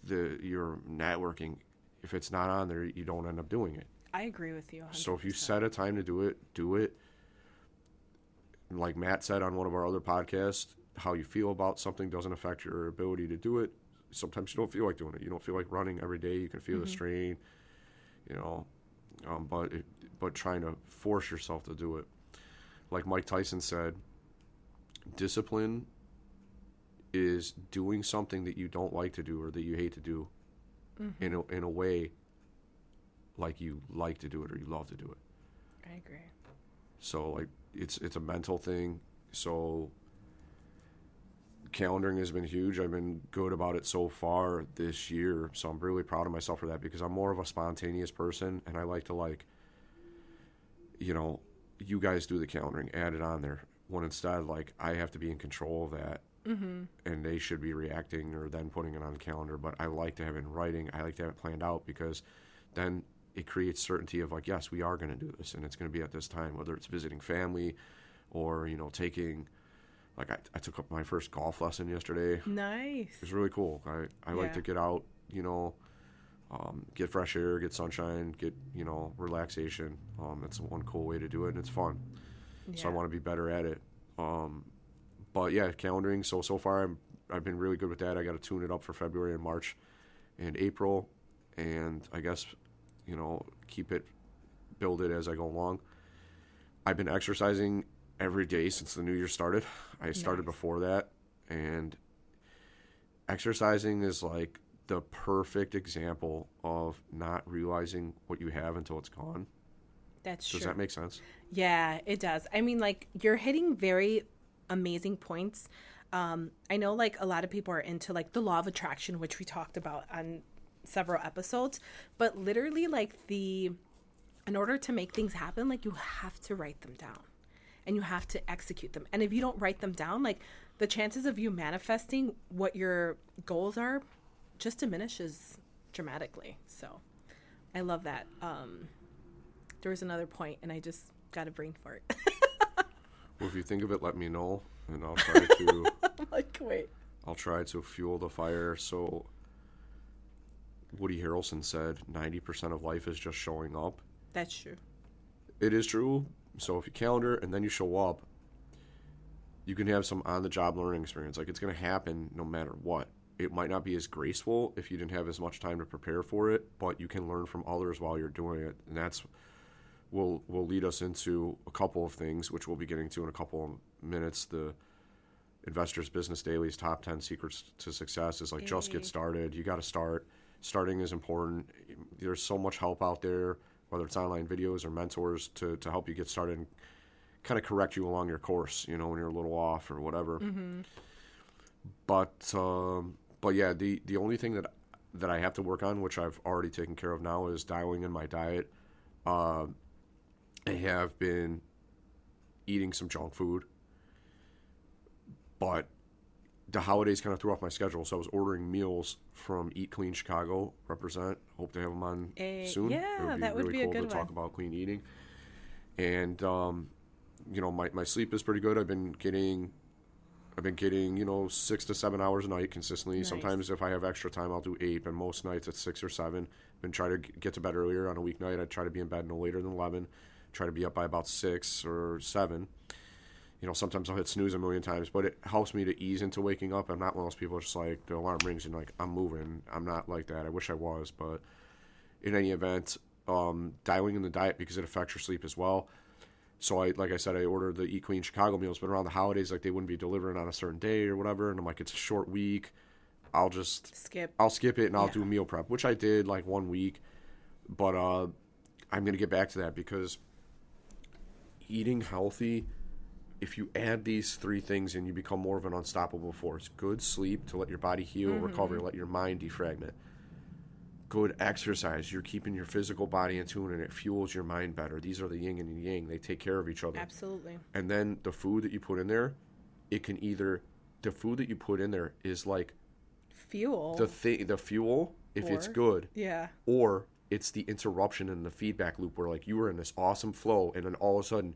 the your networking, if it's not on there, you don't end up doing it. I agree with you. 100%. So if you set a time to do it, do it. Like Matt said on one of our other podcasts, how you feel about something doesn't affect your ability to do it sometimes you don't feel like doing it. You don't feel like running every day. You can feel mm-hmm. the strain, you know. Um, but it, but trying to force yourself to do it, like Mike Tyson said, discipline is doing something that you don't like to do or that you hate to do, mm-hmm. in a, in a way. Like you like to do it or you love to do it. I agree. So like it's it's a mental thing. So calendaring has been huge. I've been good about it so far this year, so I'm really proud of myself for that because I'm more of a spontaneous person, and I like to like, you know, you guys do the calendaring, add it on there. When instead, like, I have to be in control of that, mm-hmm. and they should be reacting or then putting it on the calendar. But I like to have it in writing. I like to have it planned out because then it creates certainty of like, yes, we are going to do this, and it's going to be at this time, whether it's visiting family or you know taking like I, I took up my first golf lesson yesterday. Nice. It was really cool. I, I yeah. like to get out, you know, um, get fresh air, get sunshine, get you know relaxation. Um, that's one cool way to do it, and it's fun. Yeah. So I want to be better at it. Um, but yeah, calendaring. So so far, I'm I've been really good with that. I got to tune it up for February and March, and April, and I guess you know keep it, build it as I go along. I've been exercising every day since the new year started. I started nice. before that, and exercising is like the perfect example of not realizing what you have until it's gone. That's Does true. that make sense? Yeah, it does. I mean, like you're hitting very amazing points. Um, I know like a lot of people are into like the law of attraction, which we talked about on several episodes, but literally like the in order to make things happen, like you have to write them down and you have to execute them. And if you don't write them down, like the chances of you manifesting what your goals are just diminishes dramatically. So I love that. Um, there was another point, and I just got a brain fart. well, if you think of it, let me know, and I'll try to. like, wait. I'll try to fuel the fire. So, Woody Harrelson said 90% of life is just showing up. That's true. It is true, so if you calendar and then you show up, you can have some on the job learning experience. Like it's going to happen no matter what. It might not be as graceful if you didn't have as much time to prepare for it, but you can learn from others while you're doing it. And that's will will lead us into a couple of things which we'll be getting to in a couple of minutes. The Investors Business Daily's top 10 secrets to success is like just get started. You got to start. Starting is important. There's so much help out there whether it's online videos or mentors to, to help you get started and kind of correct you along your course, you know, when you're a little off or whatever. But um, but yeah, the the only thing that that I have to work on, which I've already taken care of now, is dialing in my diet. Uh, I have been eating some junk food, but the holidays kind of threw off my schedule, so I was ordering meals from Eat Clean Chicago. Represent. Hope to have them on Eh, soon. yeah, that would be a cool good to talk about clean eating. And um, you know, my, my sleep is pretty good. I've been getting, I've been getting you know six to seven hours a night consistently. Nice. Sometimes if I have extra time, I'll do eight, but most nights it's six or seven. Been try to get to bed earlier on a weeknight. I try to be in bed no later than eleven. Try to be up by about six or seven you know, sometimes I'll hit snooze a million times, but it helps me to ease into waking up. I'm not one of those people just like the alarm rings and like I'm moving. I'm not like that. I wish I was, but in any event, um, dialing in the diet because it affects your sleep as well. So I, like I said, I ordered the Eat Clean Chicago meals, but around the holidays, like they wouldn't be delivering on a certain day or whatever, and I'm like, it's a short week. I'll just Skip. I'll skip it and I'll Yeah. do meal prep, which I did like one week, but uh, I'm gonna get back to that because eating healthy, if you add these three things and you become more of an unstoppable force. Good sleep to let your body heal, mm-hmm, recover, mm-hmm. let your mind defragment. Good exercise, you're keeping your physical body in tune and it fuels your mind better. These are the yin and the yang, they take care of each other Absolutely. and then the food that you put in there, it can either the food that you put in there is like Fuel. the thing, the fuel if it's good, yeah. or it's the interruption in the feedback loop where like you were in this awesome flow and then all of a sudden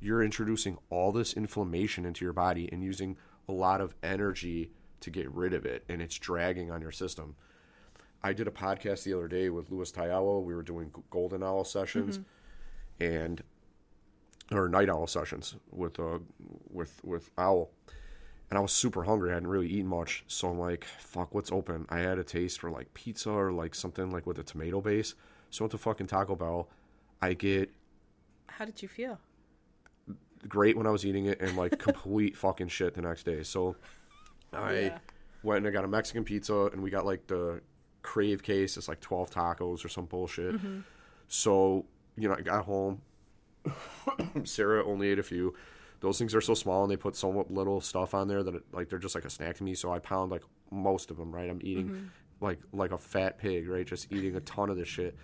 you're introducing all this inflammation into your body and using a lot of energy to get rid of it and it's dragging on your system. I did a podcast the other day with Louis Tayalo. We were doing golden owl sessions and or night owl sessions with uh with with owl. And I was super hungry. I hadn't really eaten much, so I'm like, "Fuck, what's open?" I had a taste for like pizza or like something like with a tomato base. So I went to fucking Taco Bell. I get How did you feel? Great when I was eating it, and like complete fucking shit the next day. So I Yeah. went and I got a Mexican pizza, and we got like the crave case. It's like twelve tacos or some bullshit. Mm-hmm. So you know, I got home. Sarah only ate a few. Those things are so small, and they put so little stuff on there that it, like they're just like a snack to me. So I pound like most of them. Right, I'm eating mm-hmm. like like a fat pig. Right, just eating a ton of this shit.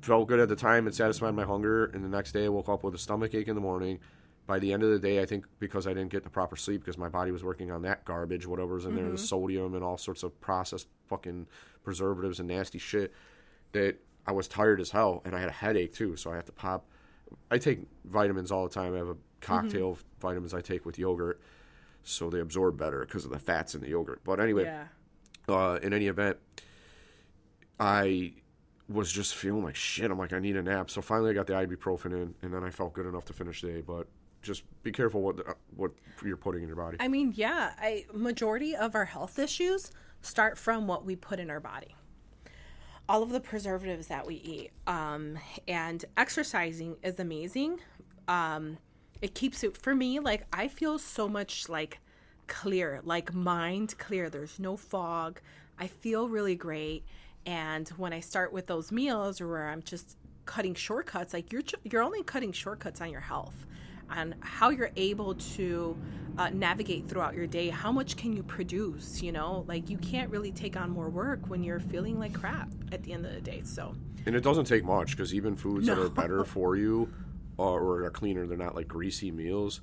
Felt good at the time. It satisfied my hunger, and the next day I woke up with a stomach ache in the morning. By the end of the day, I think because I didn't get the proper sleep because my body was working on that garbage, whatever's in there, the sodium and all sorts of processed fucking preservatives and nasty shit, that I was tired as hell and I had a headache too. So I have to pop. I take vitamins all the time. I have a cocktail of vitamins I take with yogurt, so they absorb better because of the fats in the yogurt. But anyway, Yeah. uh, in any event, I was just feeling like shit. I'm like, I need a nap. So finally, I got the ibuprofen in, and then I felt good enough to finish the day. But just be careful what the, what you're putting in your body. I mean, yeah, I majority of our health issues start from what we put in our body. All of the preservatives that we eat, um, and exercising is amazing. Um, it keeps it for me. Like I feel so much like clear, like mind clear. There's no fog. I feel really great. And when I start with those meals, or where I'm just cutting shortcuts, like you're you're only cutting shortcuts on your health on how you're able to uh, navigate throughout your day. How much can you produce? You know, like you can't really take on more work when you're feeling like crap at the end of the day. So, and it doesn't take much because even foods that are better for you uh, or are cleaner, they're not like greasy meals.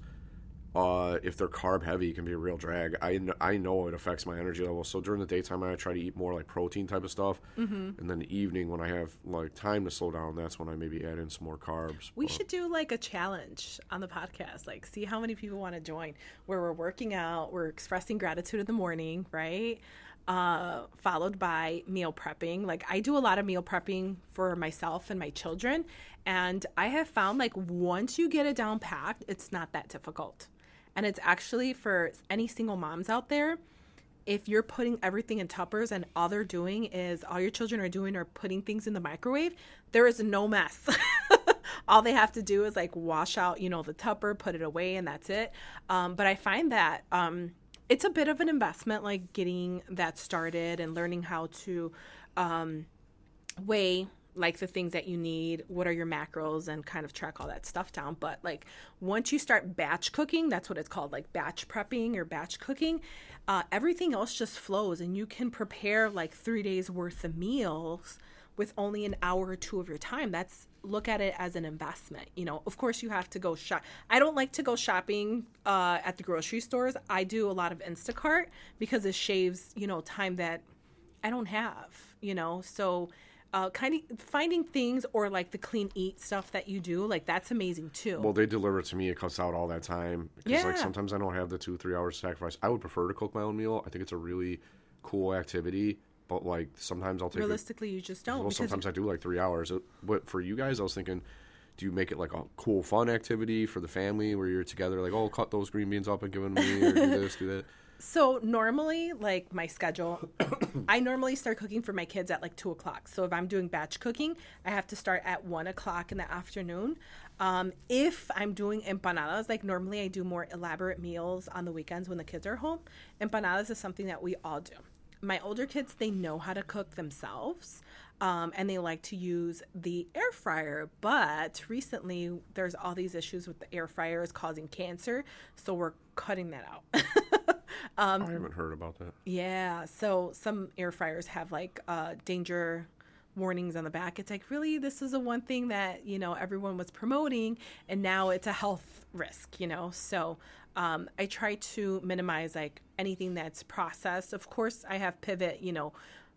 Uh, if they're carb heavy, it can be a real drag. I, kn- I know it affects my energy level. So during the daytime, I try to eat more like protein type of stuff, mm-hmm. and then the evening when I have like time to slow down, that's when I maybe add in some more carbs. we But- should do like a challenge on the podcast, like see how many people want to join, where we're working out, we're expressing gratitude in the morning, right? Uh, followed by meal prepping. Like I do a lot of meal prepping for myself and my children, and I have found like once you get it down packed, it's not that difficult. And it's actually for any single moms out there, if you're putting everything in tuppers and all they're doing is all your children are doing are putting things in the microwave, there is no mess. all they have to do is like wash out, you know, the tupper, put it away, and that's it. Um, but I find that um, it's a bit of an investment, like getting that started and learning how to um, weigh like the things that you need, what are your macros, and kind of track all that stuff down. But like once you start batch cooking, that's what it's called, like batch prepping or batch cooking. Uh, everything else just flows, and you can prepare like three days worth of meals with only an hour or two of your time. That's look at it as an investment. You know, of course you have to go shop. I don't like to go shopping uh, at the grocery stores. I do a lot of Instacart because it shaves, you know, time that I don't have, you know. So uh, kind of finding things or like the clean eat stuff that you do, like that's amazing too. Well, they deliver it to me. It cuts out all that time. Because Yeah. like sometimes I don't have the two three hours to sacrifice. I would prefer to cook my own meal. I think it's a really cool activity. But like sometimes I'll take it. Realistically, you just don't. Well, sometimes I do like three hours. Uh, But for you guys, I was thinking, do you make it like a cool, fun activity for the family where you're together, like, oh, cut those green beans up and give them to me, or do this, do that? So normally, like my schedule, I normally start cooking for my kids at like two o'clock. So if I'm doing batch cooking, I have to start at one o'clock in the afternoon. Um, if I'm doing empanadas, like normally I do more elaborate meals on the weekends when the kids are home. Empanadas is something that we all do. My older kids, they know how to cook themselves. Um, and they like to use the air fryer. But recently, there's all these issues with the air fryers causing cancer, so we're cutting that out. Um, I haven't heard about that. Yeah. So some air fryers have like uh, danger warnings on the back. It's like, really, this is the one thing that, you know, everyone was promoting, and now it's a health risk, you know? So um, I try to minimize like anything that's processed. Of course, I have Pivot, you know,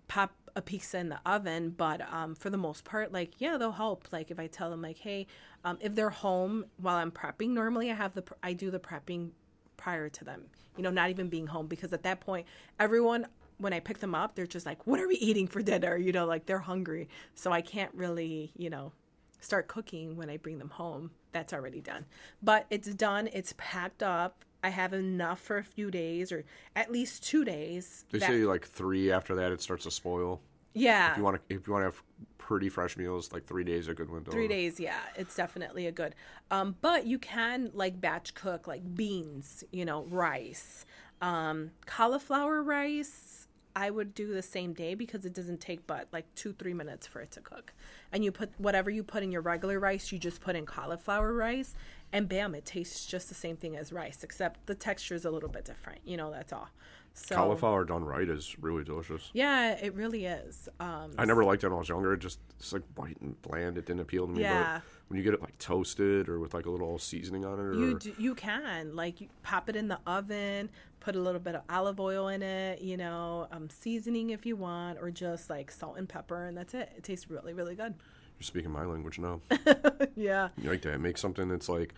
pop a pizza in the oven, but um, for the most part, like, yeah, they'll help. Like, if I tell them, like, hey, um, if they're home while I'm prepping, normally I have the, pr- I do the prepping prior to them, you know, not even being home because at that point, everyone, when I pick them up, they're just like, what are we eating for dinner? You know, like they're hungry. So I can't really, you know, start cooking when I bring them home. That's already done. But it's done, it's packed up. I have enough for a few days or at least two days. They that- say like three after that it starts to spoil. Yeah. If you want to, if you want to have pretty fresh meals, like three days a good window. Three days, yeah, it's definitely a good. Um, but you can like batch cook like beans, you know, rice, um, cauliflower rice. I would do the same day because it doesn't take but like two three minutes for it to cook, and you put whatever you put in your regular rice, you just put in cauliflower rice, and bam, it tastes just the same thing as rice, except the texture is a little bit different. You know, that's all. So Cauliflower done right is really delicious. yeah, it really is. Um, I never liked it when I was younger. It just it's like white and bland. It didn't appeal to me. Yeah. But when you get it like toasted or with like a little seasoning on it, or You do, you can like you pop it in the oven, put a little bit of olive oil in it, you know, um, seasoning if you want, or just like salt and pepper, and that's it. It tastes really really good. you're speaking my language now. yeah, you like that? Make something that's like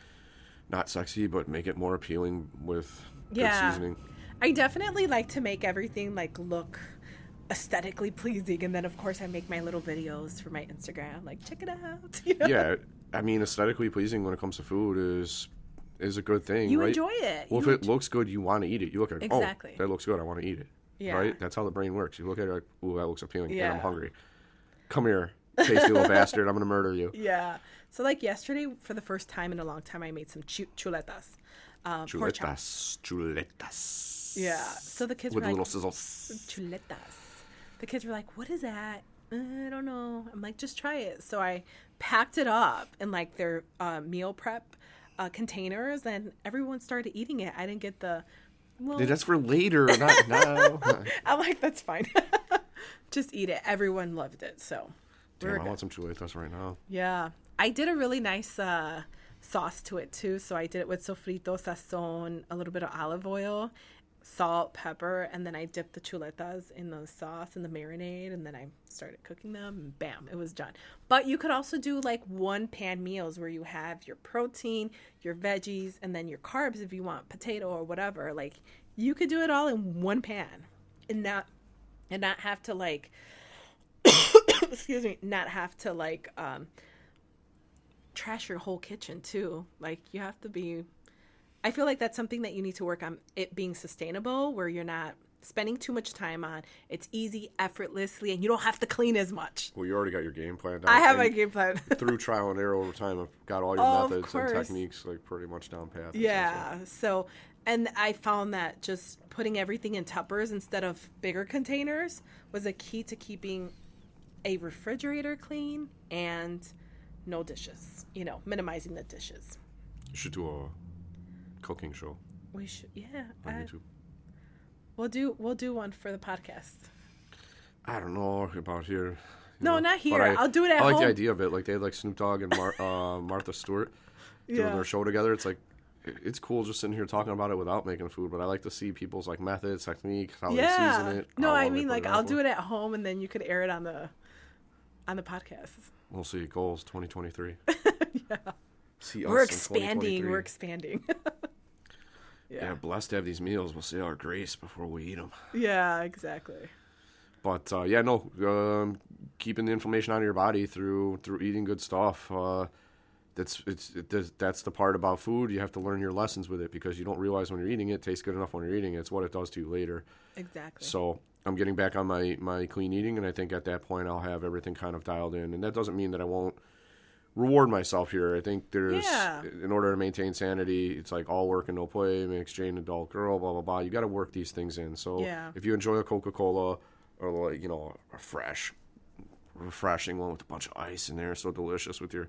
not sexy, but make it more appealing with good Yeah. seasoning. I definitely like to make everything like look aesthetically pleasing, and then of course I make my little videos for my Instagram, like check it out. You know? Yeah, I mean, aesthetically pleasing when it comes to food is is a good thing. You right? enjoy it. Well, You if it looks good, you want to eat it. You look at it, oh, Exactly. oh, that looks good. I want to eat it. Yeah. Right? That's how the brain works. You look at it like, ooh, that looks appealing, and I'm hungry. Come here, tasty little bastard. I'm gonna murder you. Yeah. So like yesterday, for the first time in a long time, I made some chu- chuletas. Um, chop. Chuletas, chuletas. Yeah. So the kids With were like, little sizzles. chuletas. The kids were like, "What is that?" "Uh, I don't know. I'm like, just try it. So I packed it up in like their uh, meal prep uh, containers, and everyone started eating it. I didn't get the. Well, Dude, that's for later, not now. I'm like, that's fine. just eat it. Everyone loved it. So Damn, I good. want some chuletas right now. Yeah. I did a really nice uh, sauce to it too. So I did it with sofrito, sazon, a little bit of olive oil, salt, pepper, and then I dipped the chuletas in the sauce and the marinade, and then I started cooking them, and bam, it was done. But you could also do like one pan meals where you have your protein, your veggies, and then your carbs if you want potato or whatever. Like you could do it all in one pan and not and not have to like excuse me, not have to like um trash your whole kitchen too. Like you have to be I feel like that's something that you need to work on it being sustainable where you're not spending too much time on. It's easy, effortlessly, and you don't have to clean as much. Well, you already got your game plan down. I have my game plan. through trial and error over time. I've got all your Oh, methods and techniques like pretty much down pat. and stuff, so- yeah. So, and I found that just putting everything in tuppers instead of bigger containers was a key to keeping a refrigerator clean and no dishes. You know, minimizing the dishes. You should do a cooking show We should, yeah. on I, YouTube. we'll do we'll do one for the podcast. I don't know about here. No, know, not here. I, I'll do it at I like the idea of it. Like they had like Snoop Dogg and Mar- uh, Martha Stewart doing Yeah. their show together. It's like it's cool just sitting here talking about it without making food. But I like to see people's like methods, techniques, how they Yeah. season it. No, I mean like I'll do it at home and then you could air it on the on the podcast. We'll see. Goals 2023. yeah. See We're expanding. We're expanding. yeah. yeah. blessed to have these meals. We'll say our grace before we eat them. Yeah, exactly. But uh, yeah, no, um, keeping the inflammation out of your body through through eating good stuff. Uh, that's it's it, that's the part about food. You have to learn your lessons with it because you don't realize when you're eating it, it tastes good enough when you're eating it. It's what it does to you later. Exactly. So I'm getting back on my my clean eating, and I think at that point I'll have everything kind of dialed in. And that doesn't mean that I won't reward myself here. I think there's Yeah. in order to maintain sanity, it's like all work and no play makes Jane an adult girl. Blah blah blah. You got to work these things in. So Yeah. if you enjoy a Coca Cola or like you know a fresh, refreshing one with a bunch of ice in there, so delicious with your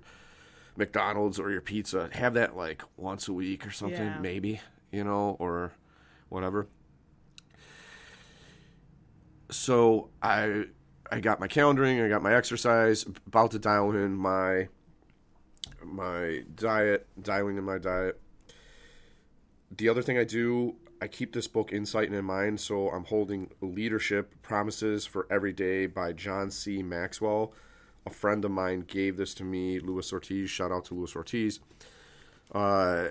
McDonald's or your pizza, have that like once a week or something, Yeah. maybe you know, or whatever so I I got my calendaring, I got my exercise, about to dial in my my diet, dialing in my diet. The other thing I do, I keep this book Insight in mind, so I'm holding Leadership Promises for Every Day by John C. Maxwell. A friend of mine gave this to me, Luis Ortiz. Shout out to Luis Ortiz. Uh,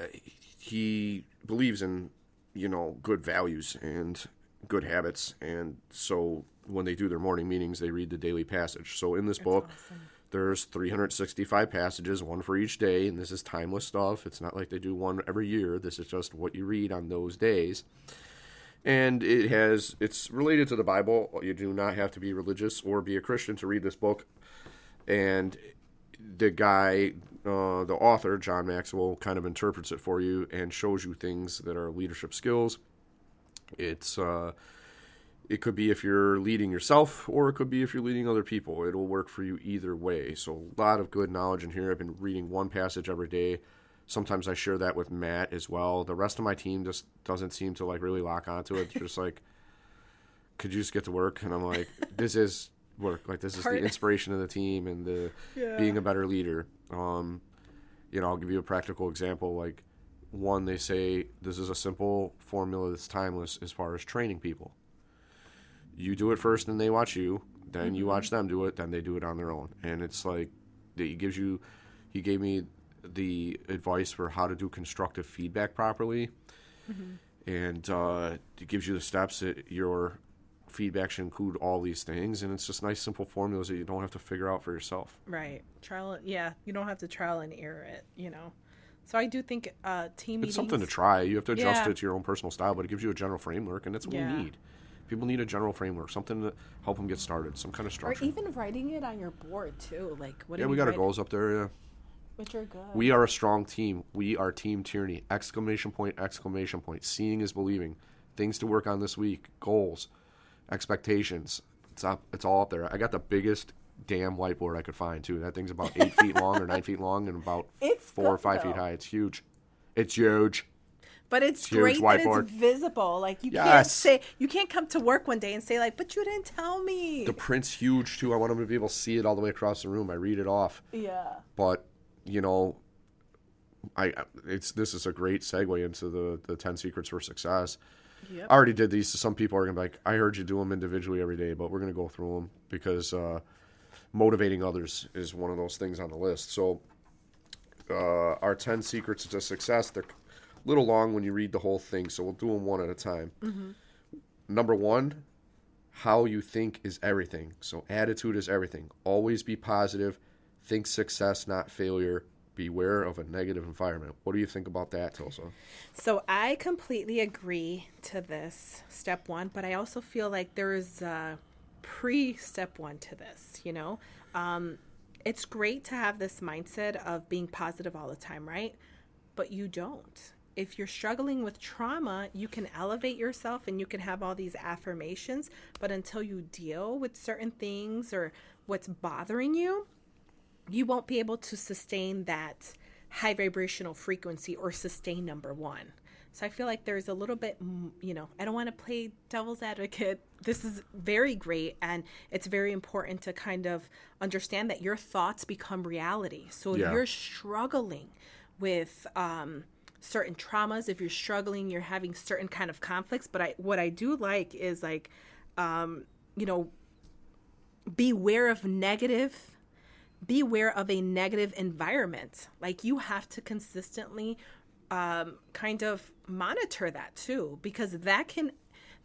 he believes in you know good values and good habits and so when they do their morning meetings they read the daily passage so in this book there's 365 passages one for each day and this is timeless stuff. It's not like they do one every year. This is just what you read on those days. And it has it's related to the bible. You do not have to be religious or be a christian to read this book. And the guy, uh, the author, John Maxwell, kind of interprets it for you and shows you things that are leadership skills. It's uh, it could be if you're leading yourself, or it could be if you're leading other people. It'll work for you either way. So a lot of good knowledge in here. I've been reading one passage every day. Sometimes I share that with Matt as well. The rest of my team just doesn't seem to like really lock onto it. They're just like, could you just get to work? And I'm like, this is work. Like this is Part- the inspiration of the team and the Yeah. being a better leader. Um, you know, I'll give you a practical example. Like one, they say this is a simple formula that's timeless as far as training people. You do it first, and they watch you. Then you watch them do it. Then they do it on their own. And it's like he gives you. He gave me the advice for how to do constructive feedback properly, and uh, it gives you the steps that your feedback should include all these things. And it's just nice, simple formulas that you don't have to figure out for yourself. Right. Trial. Yeah. You don't have to trial and error it. You know. So I do think uh, team It's meetings. something to try. You have to adjust Yeah. it to your own personal style, but it gives you a general framework, and that's what Yeah. we need. People need a general framework, something to help them get started, some kind of structure. or even writing it on your board too. Like what? yeah, we got our goals up there. Yeah, Which are good. we are a strong team. We are Team Tierney! Exclamation point! Exclamation point! Seeing is believing. Things to work on this week. Goals, expectations. It's up. It's all up there. I got the biggest damn whiteboard I could find too. That thing's about eight feet long or nine feet long and about It's four or five feet high. It's huge. It's huge. But it's Huge great that it's visible. Like you can't say you can't come to work one day and say like, "But you didn't tell me." The print's huge too. I want them to be able to see it all the way across the room. I read it off. yeah. but you know i it's this is a great segue into the the 10 secrets for success Yep. i already did these so some people are gonna be like i heard you do them individually every day but we're gonna go through them because uh motivating others is one of those things on the list so uh our 10 secrets to success they're little long when you read the whole thing so we'll do them one at a time number one how you think is everything. So attitude is everything. Always be positive. Think success, not failure. Beware of a negative environment. What do you think about that, Tilsa? So I completely agree to this step one, but I also feel like there is a pre step one to this. You know, um, it's great to have this mindset of being positive all the time, right? But you don't. If you're struggling with trauma, you can elevate yourself and you can have all these affirmations, but until you deal with certain things or what's bothering you, you won't be able to sustain that high vibrational frequency or sustain number one. So I feel like there's a little bit, you know, I don't want to play devil's advocate. This is very great and it's very important to kind of understand that your thoughts become reality. So if you're struggling with um, certain traumas, if you're struggling, you're having certain kind of conflicts. But I, what I do like is like, um, you know, beware of negative beware of a negative environment. Like you have to consistently um, kind of monitor that too, because that can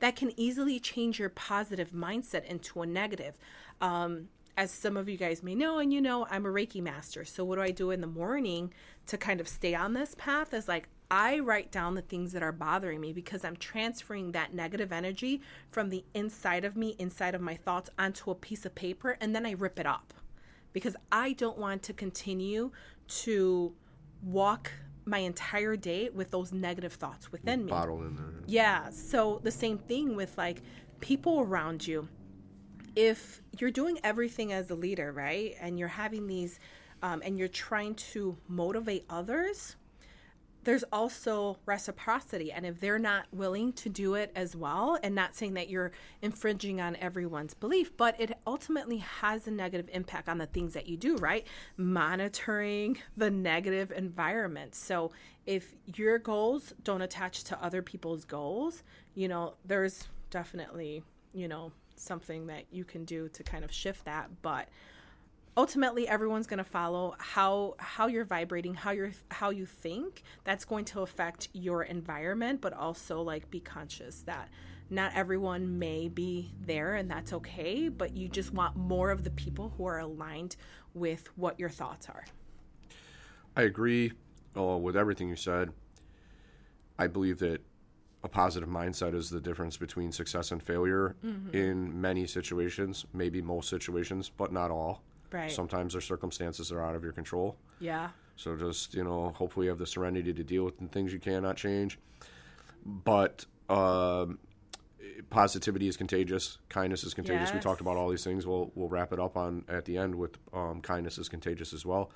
that can easily change your positive mindset into a negative. Um, as some of you guys may know, and you know, I'm a Reiki master. So what do I do in the morning to kind of stay on this path? Is like I write down the things that are bothering me because I'm transferring that negative energy from the inside of me, inside of my thoughts, onto a piece of paper, and then I rip it up because I don't want to continue to walk my entire day with those negative thoughts within me. Bottled in there. Yeah. So the same thing with like people around you. If you're doing everything as a leader, right, and you're having these, um, and you're trying to motivate others, there's also reciprocity. And if they're not willing to do it as well, and not saying that you're infringing on everyone's belief, but it ultimately has a negative impact on the things that you do, right? Monitoring the negative environment. So if your goals don't attach to other people's goals, you know, there's definitely, you know, something that you can do to kind of shift that. But ultimately everyone's going to follow how how you're vibrating how you're how you think that's going to affect your environment but also like be conscious that not everyone may be there and that's okay but you just want more of the people who are aligned with what your thoughts are I agree uh, with everything you said. I believe that a positive mindset is the difference between success and failure Mm-hmm. in many situations, maybe most situations, but not all. Right. Sometimes there's circumstances that are out of your control. yeah So just, you know, hopefully you have the serenity to deal with the things you cannot change. But um, positivity is contagious. Kindness is contagious. We talked about all these things. We'll we'll wrap it up on at the end with um, kindness is contagious as well.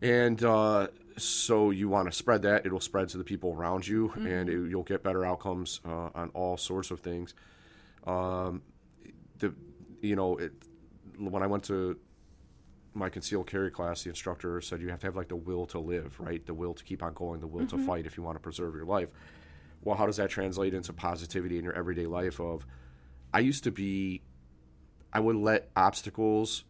And uh, so you want to spread that. It'll spread to the people around you, and it, you'll get better outcomes uh, on all sorts of things. Um, the you know it, when I went to my concealed carry class, the instructor said you have to have like the will to live, right? The will to keep on going, the will to fight if you want to preserve your life. Well, how does that translate into positivity in your everyday life? Of, I used to be, I would let obstacles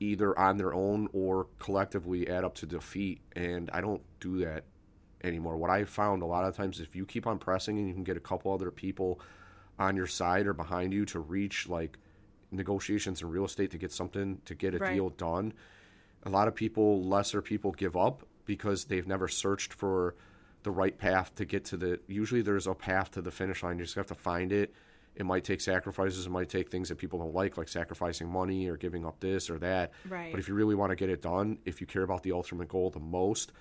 either on their own or collectively add up to defeat, and I don't do that anymore. What I found a lot of times, if you keep on pressing and you can get a couple other people on your side or behind you to reach like negotiations in real estate to get something to get a Right. deal done. A lot of people, lesser people, give up because they've never searched for the right path to get to the. Usually, there's a path to the finish line. You just have to find it. It might take sacrifices. It might take things that people don't like, like sacrificing money or giving up this or that. Right. But if you really want to get it done, if you care about the ultimate goal the most,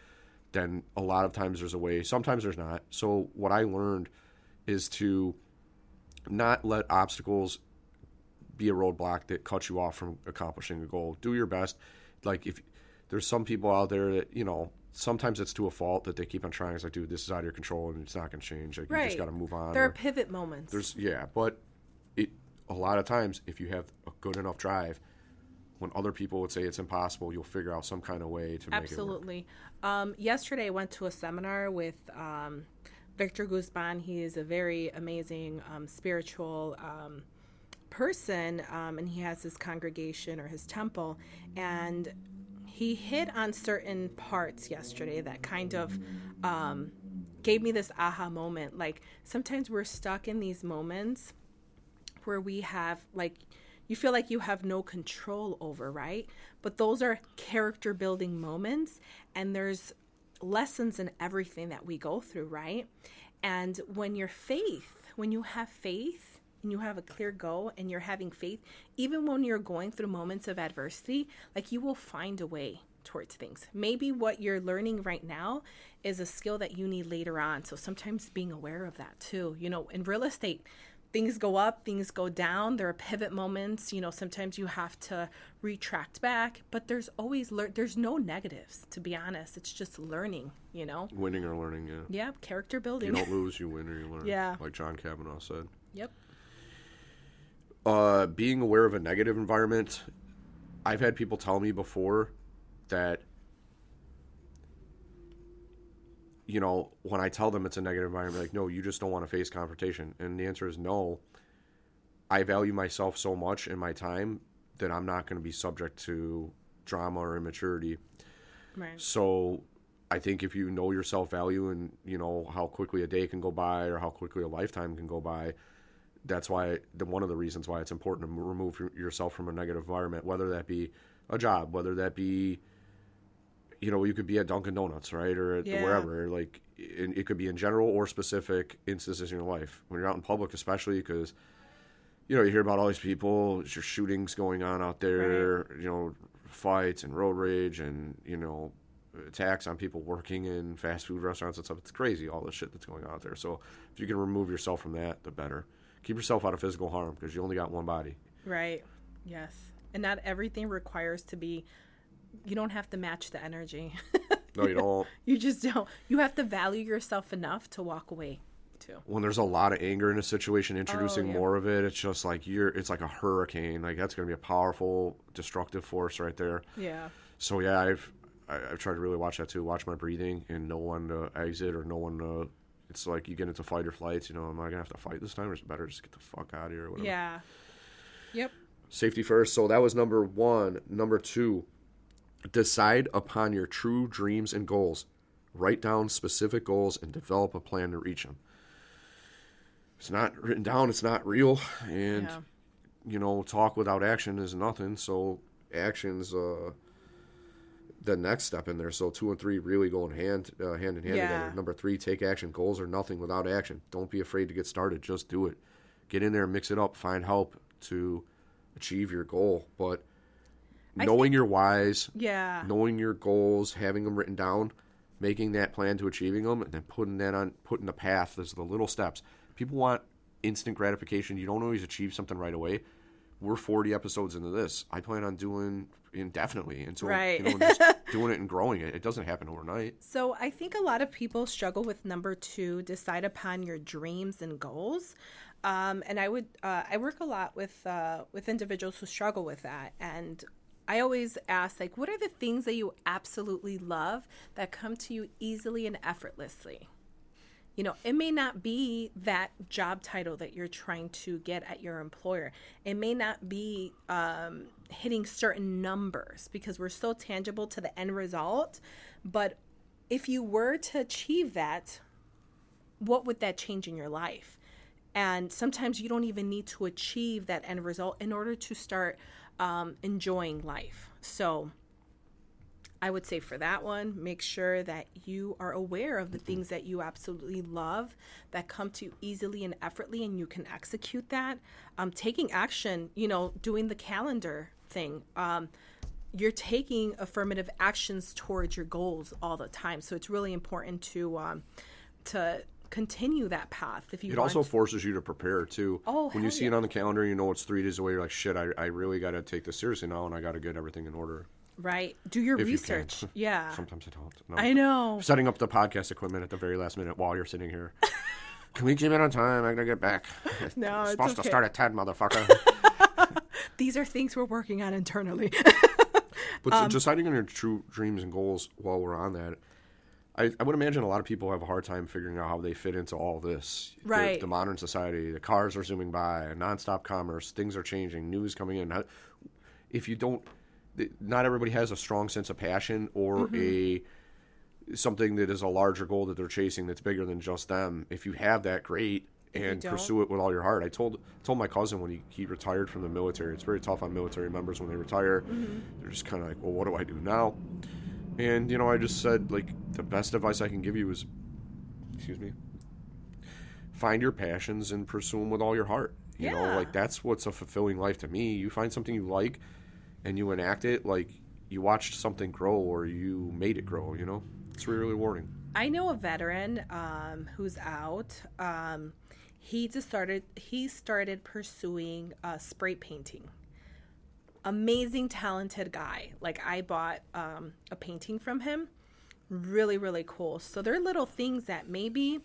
then a lot of times there's a way. Sometimes there's not. So what I learned is to not let obstacles be a roadblock that cuts you off from accomplishing a goal. Do your best. Like if there's some people out there that you know sometimes it's to a fault that they keep on trying. It's like, dude, this is out of your control and it's not going to change. Like you just got to move on. there are pivot moments there's yeah, but it a lot of times if you have a good enough drive, when other people would say it's impossible, you'll figure out some kind of way to make it work. Absolutely. Um, yesterday, I went to a seminar with um, Victor Guzman. He is a very amazing um, spiritual um, person, um, and he has his congregation or his temple. And he hit on certain parts yesterday that kind of um, gave me this aha moment. Like sometimes we're stuck in these moments where we have like you feel like you have no control over, right? But those are character building moments and there's lessons in everything that we go through, right? And when your faith, when you have faith and you have a clear goal and you're having faith, even when you're going through moments of adversity, like you will find a way towards things. Maybe what you're learning right now is a skill that you need later on. So sometimes being aware of that too. You know, in real estate, things go up, things go down. There are pivot moments. You know, sometimes you have to retract back, but there's always lear- there's no negatives. To be honest, it's just learning. You know. Winning or learning, yeah. Yeah, character building. You don't lose, you win or you learn. Yeah. Like John Kavanagh said. yep. Uh, being aware of a negative environment, I've had people tell me before that, you know, when I tell them it's a negative environment, like, no, you just don't want to face confrontation. And the answer is no. I value myself so much in my time that I'm not going to be subject to drama or immaturity. Right. So I think if you know your self value and you know how quickly a day can go by or how quickly a lifetime can go by, that's why the one of the reasons why it's important to remove yourself from a negative environment, whether that be a job, whether that be you know you could be at Dunkin' Donuts, right, or at Yeah. wherever. Like it, it could be in general or specific instances in your life when you're out in public, especially because you know you hear about all these people, there's your shootings going on out there, you know, fights and road rage and you know attacks on people working in fast food restaurants and stuff. It's crazy all the shit that's going on out there. So if you can remove yourself from that, the better. Keep yourself out of physical harm because you only got one body. Right. Yes. And not everything requires to be. You don't have to match the energy. No, you don't. you just don't. You have to value yourself enough to walk away, too. when there's a lot of anger in a situation, introducing Oh, yeah. more of it, it's just like you're. It's like a hurricane. Like that's going to be a powerful destructive force right there. Yeah. So yeah, I've I, I've tried to really watch that too. Watch my breathing and know when to exit or know when to. It's like you get into fight or flights. You know, am I gonna have to fight this time, or is it better to just get the fuck out of here? Or whatever. Yeah. Yep. Safety first. So that was number one. Number two, decide upon your true dreams and goals. Write down specific goals and develop a plan to reach them. It's not written down, it's not real. And, Yeah. you know, talk without action is nothing. So action's uh, the next step in there. So two and three really going hand uh, hand in hand Yeah. together. Number three, take action. Goals are nothing without action. Don't be afraid to get started. Just do it. Get in there, mix it up, find help to achieve your goal. But knowing think- your whys, Yeah. knowing your goals, having them written down, making that plan to achieving them, and then putting that on, putting the path. Those are the little steps. People want instant gratification. You don't always achieve something right away. We're 40 episodes into this. I plan on doing indefinitely until Right. you know, just doing it and growing it. It doesn't happen overnight. So I think a lot of people struggle with number two: decide upon your dreams and goals. Um, and I would uh, I work a lot with uh, with individuals who struggle with that, and I always ask like, what are the things that you absolutely love that come to you easily and effortlessly? You know, it may not be that job title that you're trying to get at your employer. It may not be um, hitting certain numbers because we're so tangible to the end result. But if you were to achieve that, what would that change in your life? And sometimes you don't even need to achieve that end result in order to start um, enjoying life. So, I would say for that one, make sure that you are aware of the things that you absolutely love that come to you easily and effortlessly, and you can execute that. Um, taking action, you know, doing the calendar thing. Um, you're taking affirmative actions towards your goals all the time, so it's really important to um, to continue that path. If you It want also forces you to prepare too. Oh, when you see it on the calendar, you know it's three days away. You're like, shit, I, I really got to take this seriously now, and I got to get everything in order. Right, do your If you research. Yeah, Sometimes I don't. No. I know. Setting up the podcast equipment at the very last minute while you're sitting here. Can we keep it on time? I gotta get back. No, It's it's supposed to start at ten, motherfucker. These are things we're working on internally. But Um, deciding on your true dreams and goals while we're on that, I, I would imagine a lot of people have a hard time figuring out how they fit into all this. The- Right. The, modern society, the cars are zooming by, nonstop commerce, things are changing, news coming in. If you don't, not everybody has a strong sense of passion or Mm-hmm. a something that is a larger goal that they're chasing that's bigger than just them. If you have that, great. And pursue it with all your heart. I told told my cousin when he, he retired from the military. It's very tough on military members when they retire. Mm-hmm. They're just kind of like, well, what do I do now? And you know, I just said like the best advice I can give you is, excuse me, find your passions and pursue them with all your heart. You know, like that's what's a fulfilling life to me. You find something you like and you enact it, like you watched something grow or you made it grow, you know? It's really rewarding. I know a veteran um, who's out. Um, he just started. He started pursuing uh, spray painting. Amazing, talented guy. Like I bought um, a painting from him. Really, really cool. So there are little things that maybe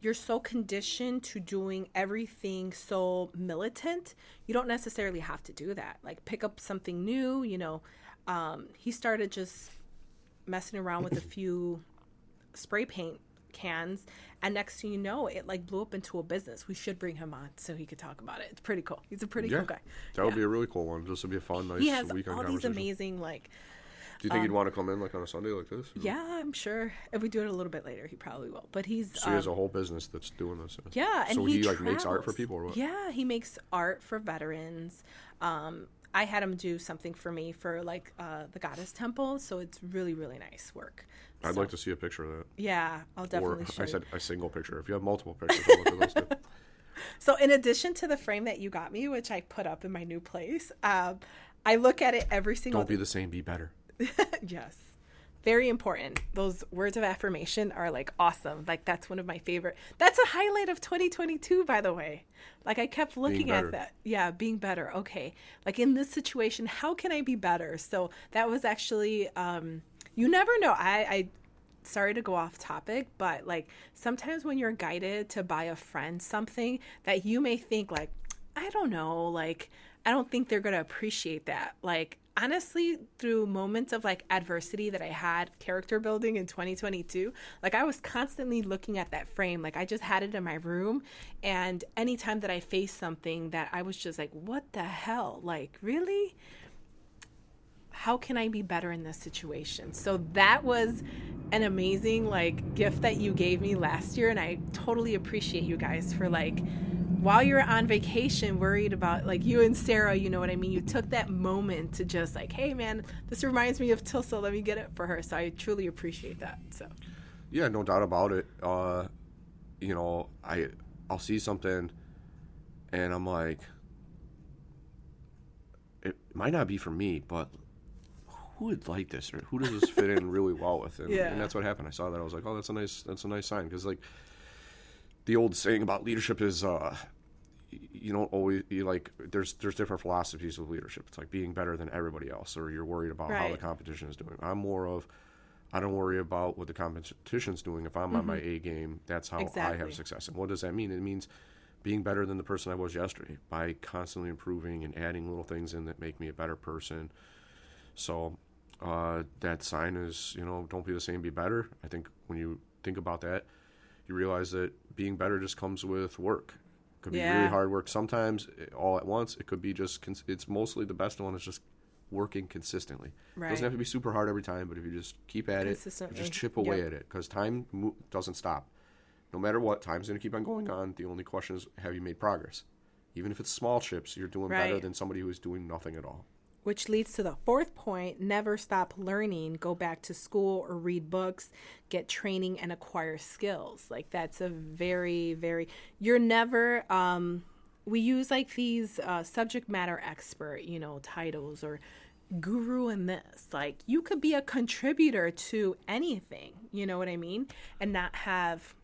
you're so conditioned to doing everything so militant, you don't necessarily have to do that. Like pick up something new. You know, um, he started just messing around with a few spray paint cans and next thing you know it like blew up into a business we should bring him on so he could talk about it it's pretty cool he's a pretty Yeah. cool guy That would Yeah. be a really cool one. This would be a fun, nice he has weekend all these amazing like Do you think he'd want to come in like on a Sunday like this? yeah i'm sure if we do it a little bit later he probably will but he's So he has um, a whole business that's doing this. yeah and So he, he, like makes art for people or what? yeah he makes art for veterans um i had him do something for me for like uh the goddess temple so it's really really nice work I'd So, like to see a picture of that. yeah i'll definitely or show I said a single picture. If you have multiple pictures, I'll look at those too. So, in addition to the frame that you got me, which I put up in my new place, um, I look at it every single. Day. Don't be the same, be better. yes, very important. Those words of affirmation are like awesome. Like that's one of my favorite. That's a highlight of 2022, by the way. Like I kept looking at that. Yeah, being better. Okay, like in this situation, how can I be better? So that was actually. Um, you never know. I. I sorry to go off topic, but like sometimes when you're guided to buy a friend something that you may think like, I don't know, like I don't think they're gonna appreciate that. Like honestly, through moments of like adversity that I had character building in 2022, like I was constantly looking at that frame. Like I just had it in my room, and anytime that I faced something that I was just like, what the hell? Like really? how can I be better in this situation? So that was an amazing like gift that you gave me last year and I totally appreciate you guys for like while you're on vacation worried about like you and Sarah, you know what I mean? You took that moment to just like, hey man, this reminds me of Tilsa, let me get it for her. So I truly appreciate that. So Yeah, no doubt about it. Uh, you know, I I'll see something, and I'm like, it might not be for me, but who would like this, or who does this fit in really well with? And, Yeah. and that's what happened. I saw that. I was like, oh, that's a nice that's a nice sign because like the old saying about leadership is. Uh, you don't always you like there's there's different philosophies of leadership it's like being better than everybody else or you're worried about how the competition is doing i'm more of I don't worry about what the competition's doing. If I'm on my A game, that's how I Mm-hmm. Have success. And what does that mean? It means being better than the person I was yesterday by constantly improving and adding little things in that make me a better person. So uh, that sign is, you know, don't be the same, be better. I think when you think about that, you realize that being better just comes with work. It could be Yeah. really hard work sometimes, eh, all at once. It could be just, cons- it's mostly the best one is just working consistently. It doesn't have to be super hard every time, but if you just keep at it, just chip away Yep. at it, because time mo- doesn't stop. No matter what, time's going to keep on going on. The only question is, have you made progress? Even if it's small chips, you're doing better than somebody who is doing nothing at all. Which leads to the fourth point never stop learning. Go back to school or read books. Get training and acquire skills. Like that's a very very you're never um we use like these uh, subject matter expert you know titles or guru in this. Like you could be a contributor to anything you know what i mean? And not have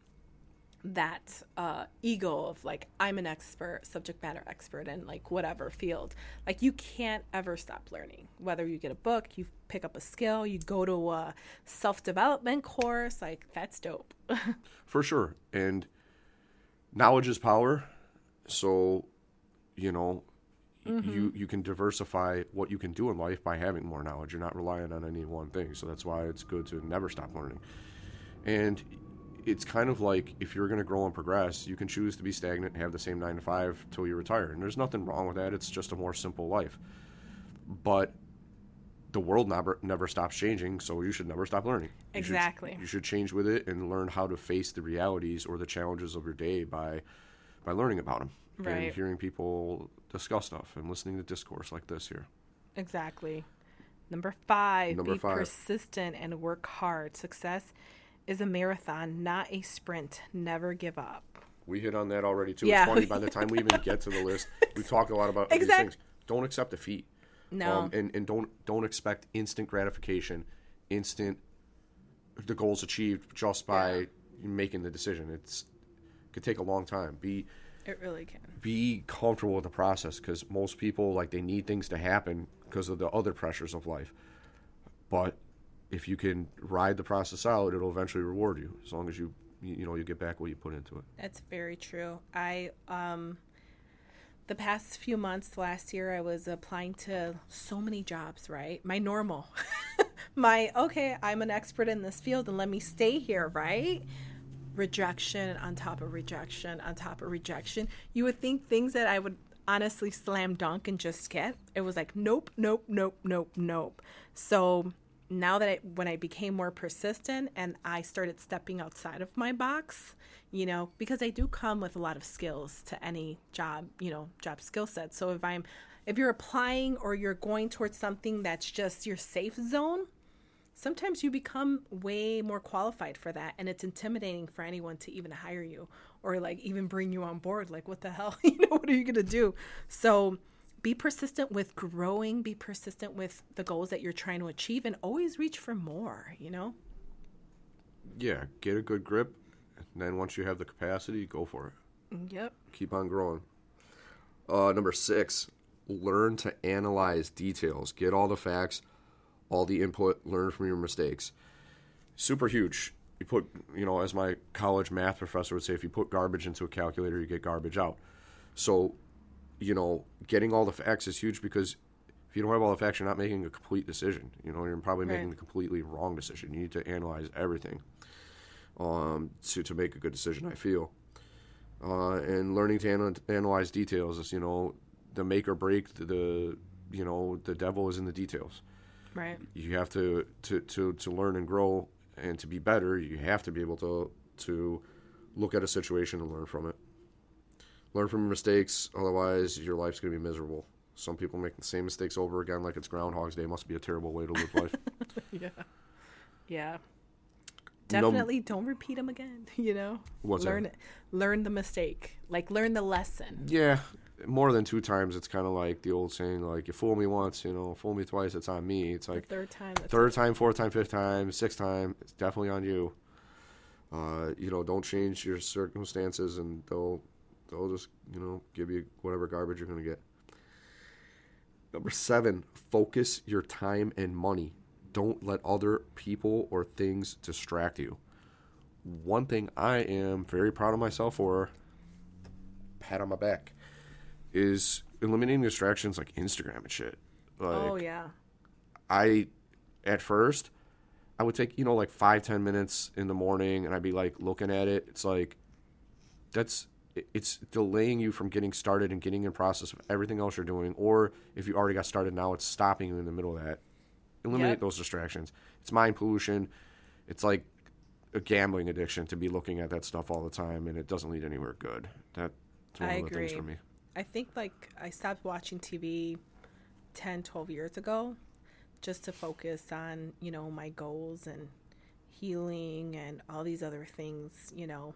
that uh, ego of like I'm an expert, subject matter expert in like whatever field. Like you can't ever stop learning. Whether you get a book, you pick up a skill, you go to a self development course, like that's dope. For sure. And knowledge is power. So, you know, y you you can diversify what you can do in life by having more knowledge. You're not relying on any one thing. So that's why it's good to never stop learning. And it's kind of like if you're going to grow and progress, you can choose to be stagnant and have the same 9 to 5 till you retire. And there's nothing wrong with that. It's just a more simple life. But the world never never stops changing, so you should never stop learning. You should- Exactly. you should change with it and learn how to face the realities or the challenges of your day by by learning about them and hearing people discuss stuff and listening to discourse like this here. exactly. Number five, Number be five. persistent and work hard. Success is a marathon, not a sprint. Never give up. We hit on that already too. Yeah. It's funny by the time we even get to the list, we talk a lot about these things. Don't accept defeat. No. Um, and, and don't don't expect instant gratification, instant the goals achieved just by Yeah. making the decision. It's it could take a long time. Be it really can. be comfortable with the process because most people like they need things to happen because of the other pressures of life. But if you can ride the process out, it'll eventually reward you as long as you you, know you get back what you put into it. That's very true. I um the past few months last year I was applying to so many jobs, right? My normal. My okay, I'm an expert in this field and let me stay here, right? Rejection on top of rejection on top of rejection. You would think things that I would honestly slam dunk and just get. It was like nope, nope, nope, nope, nope. So now that I, when I became more persistent and I started stepping outside of my box, you know, because I do come with a lot of skills to any job, you know, job skill set. So if I'm, if you're applying or you're going towards something that's just your safe zone, sometimes you become way more qualified for that. And it's intimidating for anyone to even hire you or like even bring you on board. Like what the hell? You know what are you going to do? So be persistent with growing be persistent with the goals that you're trying to achieve and always reach for more you know Yeah, get a good grip, and then once you have the capacity, go for it. yep Keep on growing. Uh, number six, learn to analyze details. Get all the facts, all the input. Learn from your mistakes. Super huge. You put, you know, as my college math professor would say, if you put garbage into a calculator, you get garbage out. So, you know, getting all the facts is huge because if you don't have all the facts, you're not making a complete decision. You know, you're probably making Right. the completely wrong decision. You need to analyze everything um, to to make a good decision. I feel uh, and learning to ana- analyze details is you know the make or break the, the you know the devil is in the details right you have to, to to to learn and grow and to be better you have to be able to to look at a situation and learn from it learn from your mistakes otherwise your life's going to be miserable some people make the same mistakes over again like it's groundhog's day must be a terrible way to live life yeah yeah Num- definitely don't repeat them again you know What's learn it learn the mistake like learn the lesson Yeah, more than two times. It's kind of like the old saying, like you fool me once, you know, fool me twice. It's on me. It's like third time third time, fourth time, fifth time, sixth time. It's definitely on you. Uh, you know, don't change your circumstances, and they'll they'll just you know give you whatever garbage you're gonna get. Number seven, focus your time and money. Don't let other people or things distract you. One thing I am very proud of myself for, pat on my back, is eliminating distractions like Instagram and shit. Oh, like, oh yeah I, at first, I would take, you know, like five, ten minutes in the morning and I'd be like looking at it. It's like, that's, it's delaying you from getting started and getting in process of everything else you're doing. Or if you already got started now, it's stopping you in the middle of that. Eliminate Yep. those distractions. It's mind pollution. It's like a gambling addiction to be looking at that stuff all the time and it doesn't lead anywhere good. That's one I of the things for me. I think like I stopped watching TV 10, 12 years ago just to focus on, you know, my goals and healing and all these other things, you know,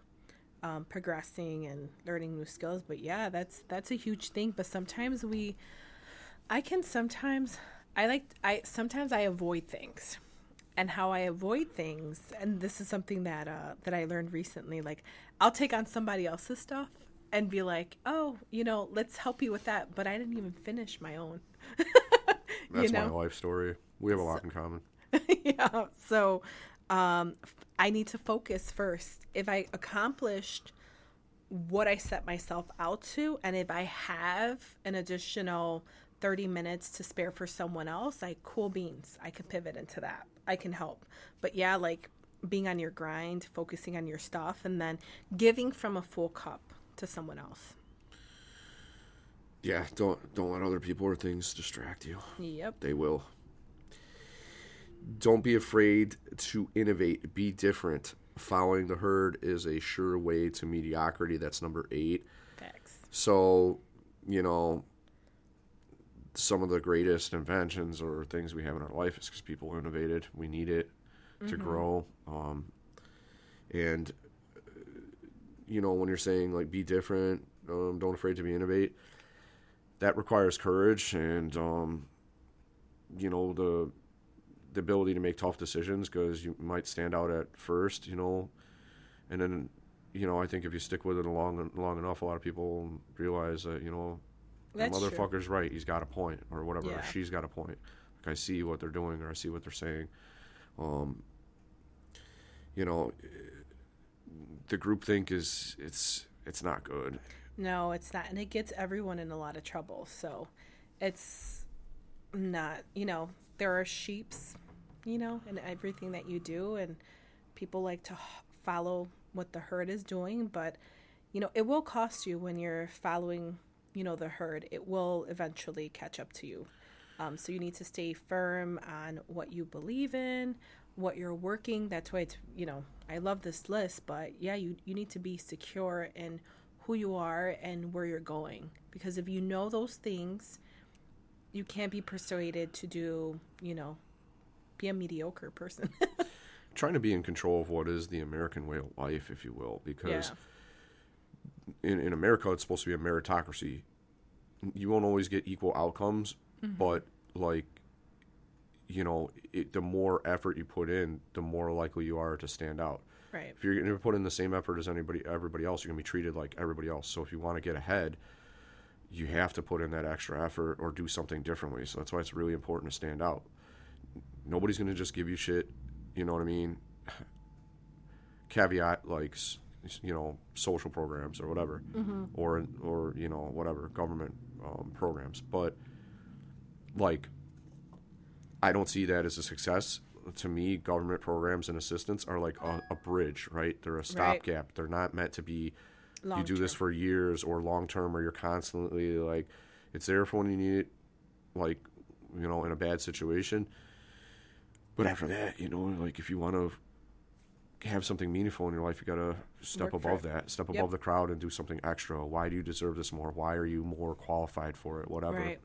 um, progressing and learning new skills. But yeah, that's that's a huge thing. But sometimes we I can sometimes I like I sometimes I avoid things. And how I avoid things, and this is something that uh, that I learned recently. Like, I'll take on somebody else's stuff and be like, "Oh, you know, let's help you with that," but I didn't even finish my own. That's you know? my life story. We have a lot in common. yeah. So um, I need to focus first. If I accomplished what I set myself out to, and if I have an additional 30 minutes to spare for someone else, like cool beans, I can pivot into that. I can help. But yeah, like being on your grind, focusing on your stuff, and then giving from a full cup to someone else. Yeah, don't don't let other people or things distract you. Yep. They will. Don't be afraid to innovate. Be different. Following the herd is a sure way to mediocrity. That's number eight. Facts. So, you know, some of the greatest inventions or things we have in our life is because people innovated. We need it to grow. Um, and, you know, when you're saying like be different, um, don't afraid to be innovate, that requires courage and um, you know the the ability to make tough decisions because you might stand out at first, you know, and then you know I think if you stick with it long long enough, a lot of people realize that you know the That's true. motherfucker's right. He's got a point, or whatever. Or she's got a point. Like I see what they're doing, or I see what they're saying. Um, you know, the group think is it's it's not good. No, it's not. And it gets everyone in a lot of trouble. So it's not, you know, there are sheeps, you know, in everything that you do. And people like to follow what the herd is doing. But, you know, it will cost you when you're following, you know, the herd. It will eventually catch up to you. Um, so you need to stay firm on what you believe in, what you're working. That's why it's, you know, I love this list, but yeah, you, you need to be secure in who you are and where you're going. Because if you know those things, you can't be persuaded to do, you know, be a mediocre person. Trying to be in control of what is the American way of life, if you will, because Yeah. in, in America it's supposed to be a meritocracy. You won't always get equal outcomes, mm-hmm. but like you know, it, the more effort you put in, the more likely you are to stand out. right. If you're going to put in the same effort as anybody, everybody else, you're going to be treated like everybody else. So if you want to get ahead, you have to put in that extra effort or do something differently. So that's why it's really important to stand out. Nobody's going to just give you shit. You know what I mean? Caveat like you know social programs or whatever, or or you know whatever government um, programs, but like I don't see that as a success. To me, government programs and assistance are like a, a bridge, right? They're a stopgap. They're not meant to be you do this for years or long term, or you're constantly like it's there for when you need it, like you know, in a bad situation. But after that, you know, like if you want to have something meaningful in your life, you got to step Work above that, step Yep. above the crowd, and do something extra. Why do you deserve this more? Why are you more qualified for it? Whatever. Right.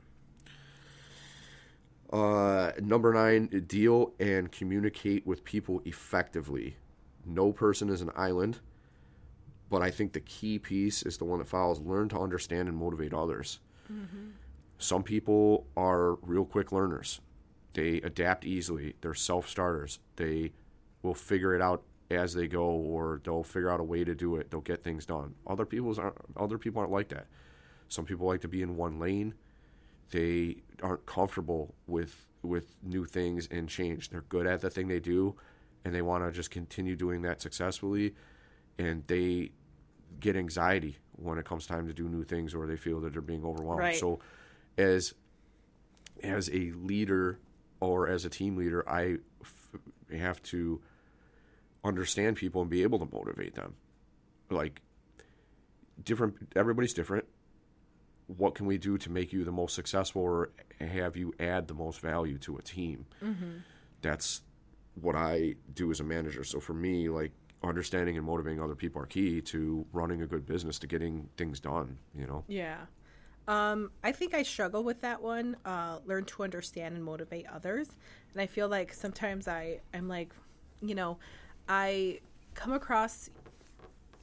Uh, number nine, deal and communicate with people effectively. No person is an island, but I think the key piece is the one that follows learn to understand and motivate others. Some people are real quick learners, they adapt easily, they're self starters, they will figure it out as they go or they'll figure out a way to do it they'll get things done other people's aren't other people aren't like that some people like to be in one lane they aren't comfortable with with new things and change. They're good at the thing they do, and they want to just continue doing that successfully. And they get anxiety when it comes time to do new things, or they feel that they're being overwhelmed. Right. So, as as a leader or as a team leader, I f- have to understand people and be able to motivate them. Like different, everybody's different. What can we do to make you the most successful or have you add the most value to a team? Mm-hmm. That's what i do as a manager. So for me like understanding and motivating other people are key to running a good business to getting things done you know? Yeah. Um, I think I struggle with that one. Uh, learn to understand and motivate others. And I feel like sometimes I, I'm like, you know, I come across,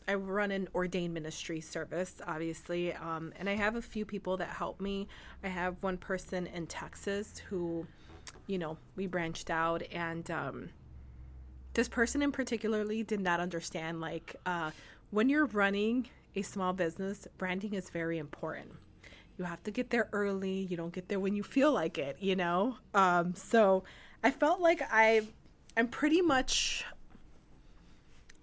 I run an ordained ministry service, obviously. Um, and I have a few people that help me. I have one person in Texas who, you know, we branched out and, um, this person in particularly did not understand like uh, when you're running a small business branding is very important you have to get there early. You don't get there when you feel like it you know? Um, so i felt like i i'm pretty much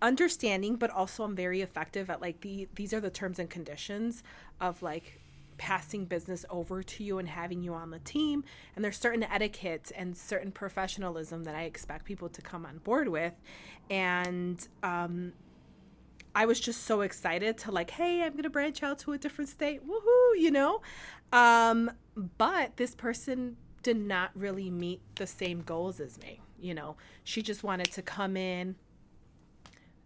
understanding but also i'm very effective at like the these are the terms and conditions of like passing business over to you and having you on the team. And there's certain etiquette and certain professionalism that i expect people to come on board with. And um I was just so excited to like, hey, I'm gonna branch out to a different state, woohoo, you know. Um, but this person did not really meet the same goals as me. You know, she just wanted to come in,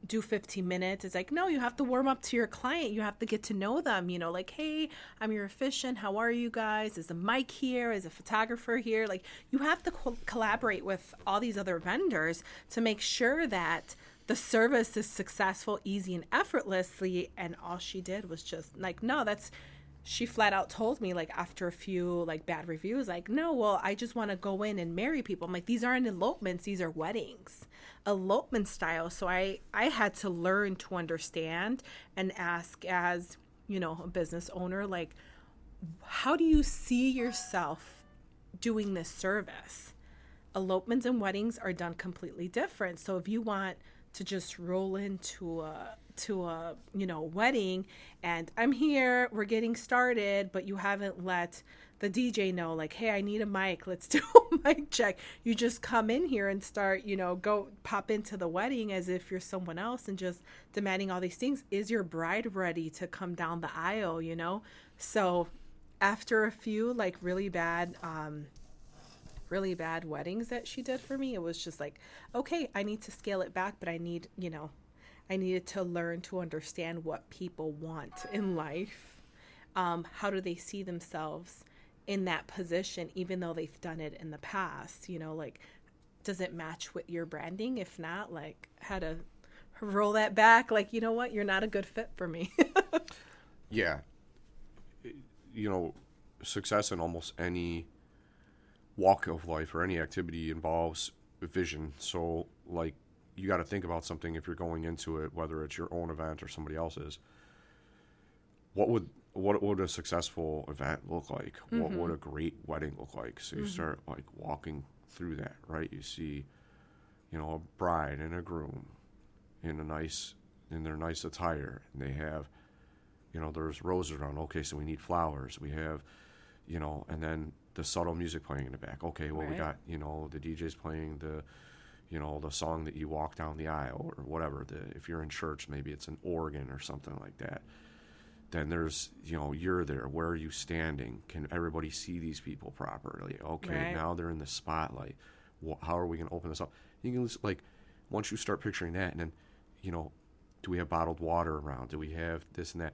do 15 minutes. It's like, no, you have to warm up to your client. You have to get to know them. You know, like, hey, I'm your officiant. How are you guys? Is a mic here? Is a photographer here? Like, you have to co- collaborate with all these other vendors to make sure that the service is successful, easy, and effortlessly. And all she did was just like, no, that's. She flat out told me like after a few like bad reviews, like, no, well, I just want to go in and marry people. I'm like, these aren't elopements; these are weddings, elopement style. So I I had to learn to understand and ask as you know a business owner, like, how do you see yourself doing this service? elopements and weddings are done completely different. So if you want to just roll into a to a you know wedding and I'm here, we're getting started, but you haven't let the DJ know like, hey, I need a mic. Let's do a mic check. You just come in here and start, you know, go pop into the wedding as if you're someone else and just demanding all these things. Is your bride ready to come down the aisle? You know, so after a few like really bad um, really bad weddings that she did for me, it was just like, okay, I need to scale it back, but I need, you know, I needed to learn to understand what people want in life. Um, how do they see themselves in that position, even though they've done it in the past? You know, like, does it match with your branding? If not, like, how to roll that back? Like, you know what? You're not a good fit for me. yeah. You know, success in almost any walk of life or any activity involves vision. So, like, you got to think about something if you're going into it, whether it's your own event or somebody else's. What would what would a successful event look like? Mm-hmm. What would a great wedding look like? So you mm-hmm. start like walking through that, right? You see, you know, a bride and a groom in a nice in their nice attire, and they have, you know, there's roses around. Okay, so we need flowers. We have, you know, and then the subtle music playing in the back. Okay, well right. we got you know the DJ's playing the you know the song that you walk down the aisle or whatever. The, if you're in church, maybe it's an organ or something like that. Then there's you know you're there. Where are you standing? Can everybody see these people properly? Okay, right. now they're in the spotlight. How are we going to open this up? You can just, like once you start picturing that, and then you know, do we have bottled water around? Do we have this and that?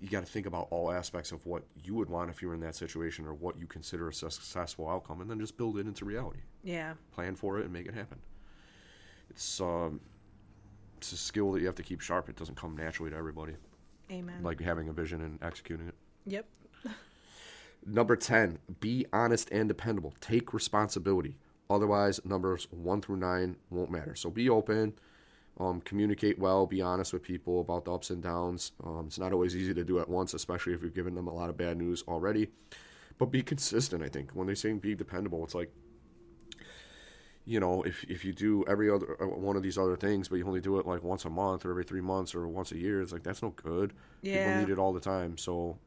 You got to think about all aspects of what you would want if you were in that situation or what you consider a successful outcome and then just build it into reality. Yeah. Plan for it and make it happen. It's um it's a skill that you have to keep sharp. It doesn't come naturally to everybody. Amen. Like having a vision and executing it. Yep. Number 10 be honest and dependable. Take responsibility. Otherwise numbers 1 through 9 won't matter. So be open um, communicate well, be honest with people about the ups and downs. Um, it's not always easy to do at once, especially if you've given them a lot of bad news already. But be consistent, I think. When they say be dependable, it's like, you know, if, if you do every other uh, one of these other things, but you only do it like once a month or every three months or once a year, it's like that's no good. Yeah. People need it all the time. So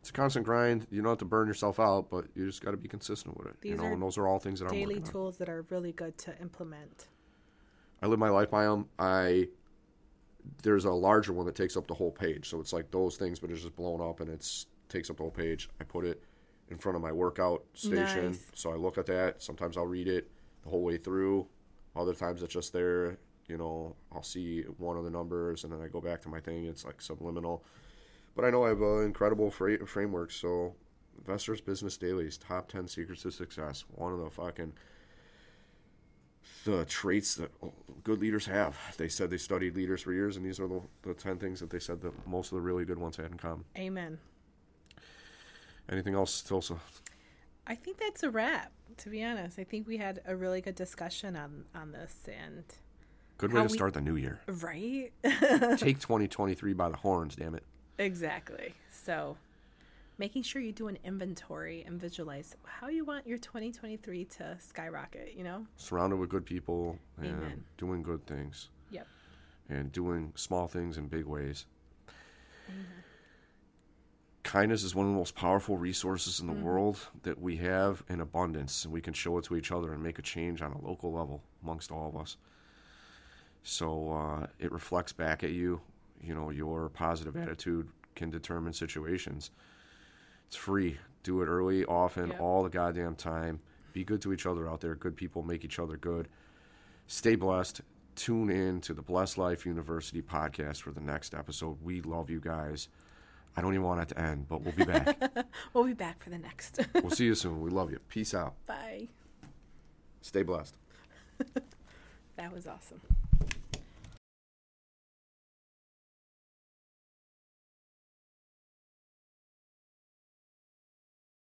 it's a constant grind. You don't have to burn yourself out, but you just got to be consistent with it. These you know, and those are all things that daily I'm daily tools that are really good to implement. I live my life by them. I there's a larger one that takes up the whole page, so it's like those things, but it's just blown up and it's takes up the whole page. I put it in front of my workout station, nice. so I look at that. Sometimes I'll read it the whole way through. Other times it's just there. You know, I'll see one of the numbers and then I go back to my thing. It's like subliminal, but I know I have an incredible fra- framework. So, Investor's Business Daily's top ten secrets to success. One of the fucking the traits that good leaders have. They said they studied leaders for years, and these are the, the 10 things that they said that most of the really good ones had in common. Amen. Anything else, Tilsa? I think that's a wrap, to be honest. I think we had a really good discussion on, on this. and Good way to we, start the new year. Right? Take 2023 by the horns, damn it. Exactly. So making sure you do an inventory and visualize how you want your 2023 to skyrocket, you know? Surrounded with good people and Amen. doing good things. Yep. And doing small things in big ways. Amen. Kindness is one of the most powerful resources in the mm-hmm. world that we have in abundance, and we can show it to each other and make a change on a local level amongst all of us. So uh, it reflects back at you. You know, your positive attitude can determine situations it's free. Do it early, often, all the goddamn time. Be good to each other out there. Good people make each other good. Stay blessed. Tune in to the Blessed Life University podcast for the next episode. We love you guys. I don't even want it to end, but we'll be back. we'll be back for the next. we'll see you soon. We love you. Peace out. Bye. Stay blessed. That was awesome.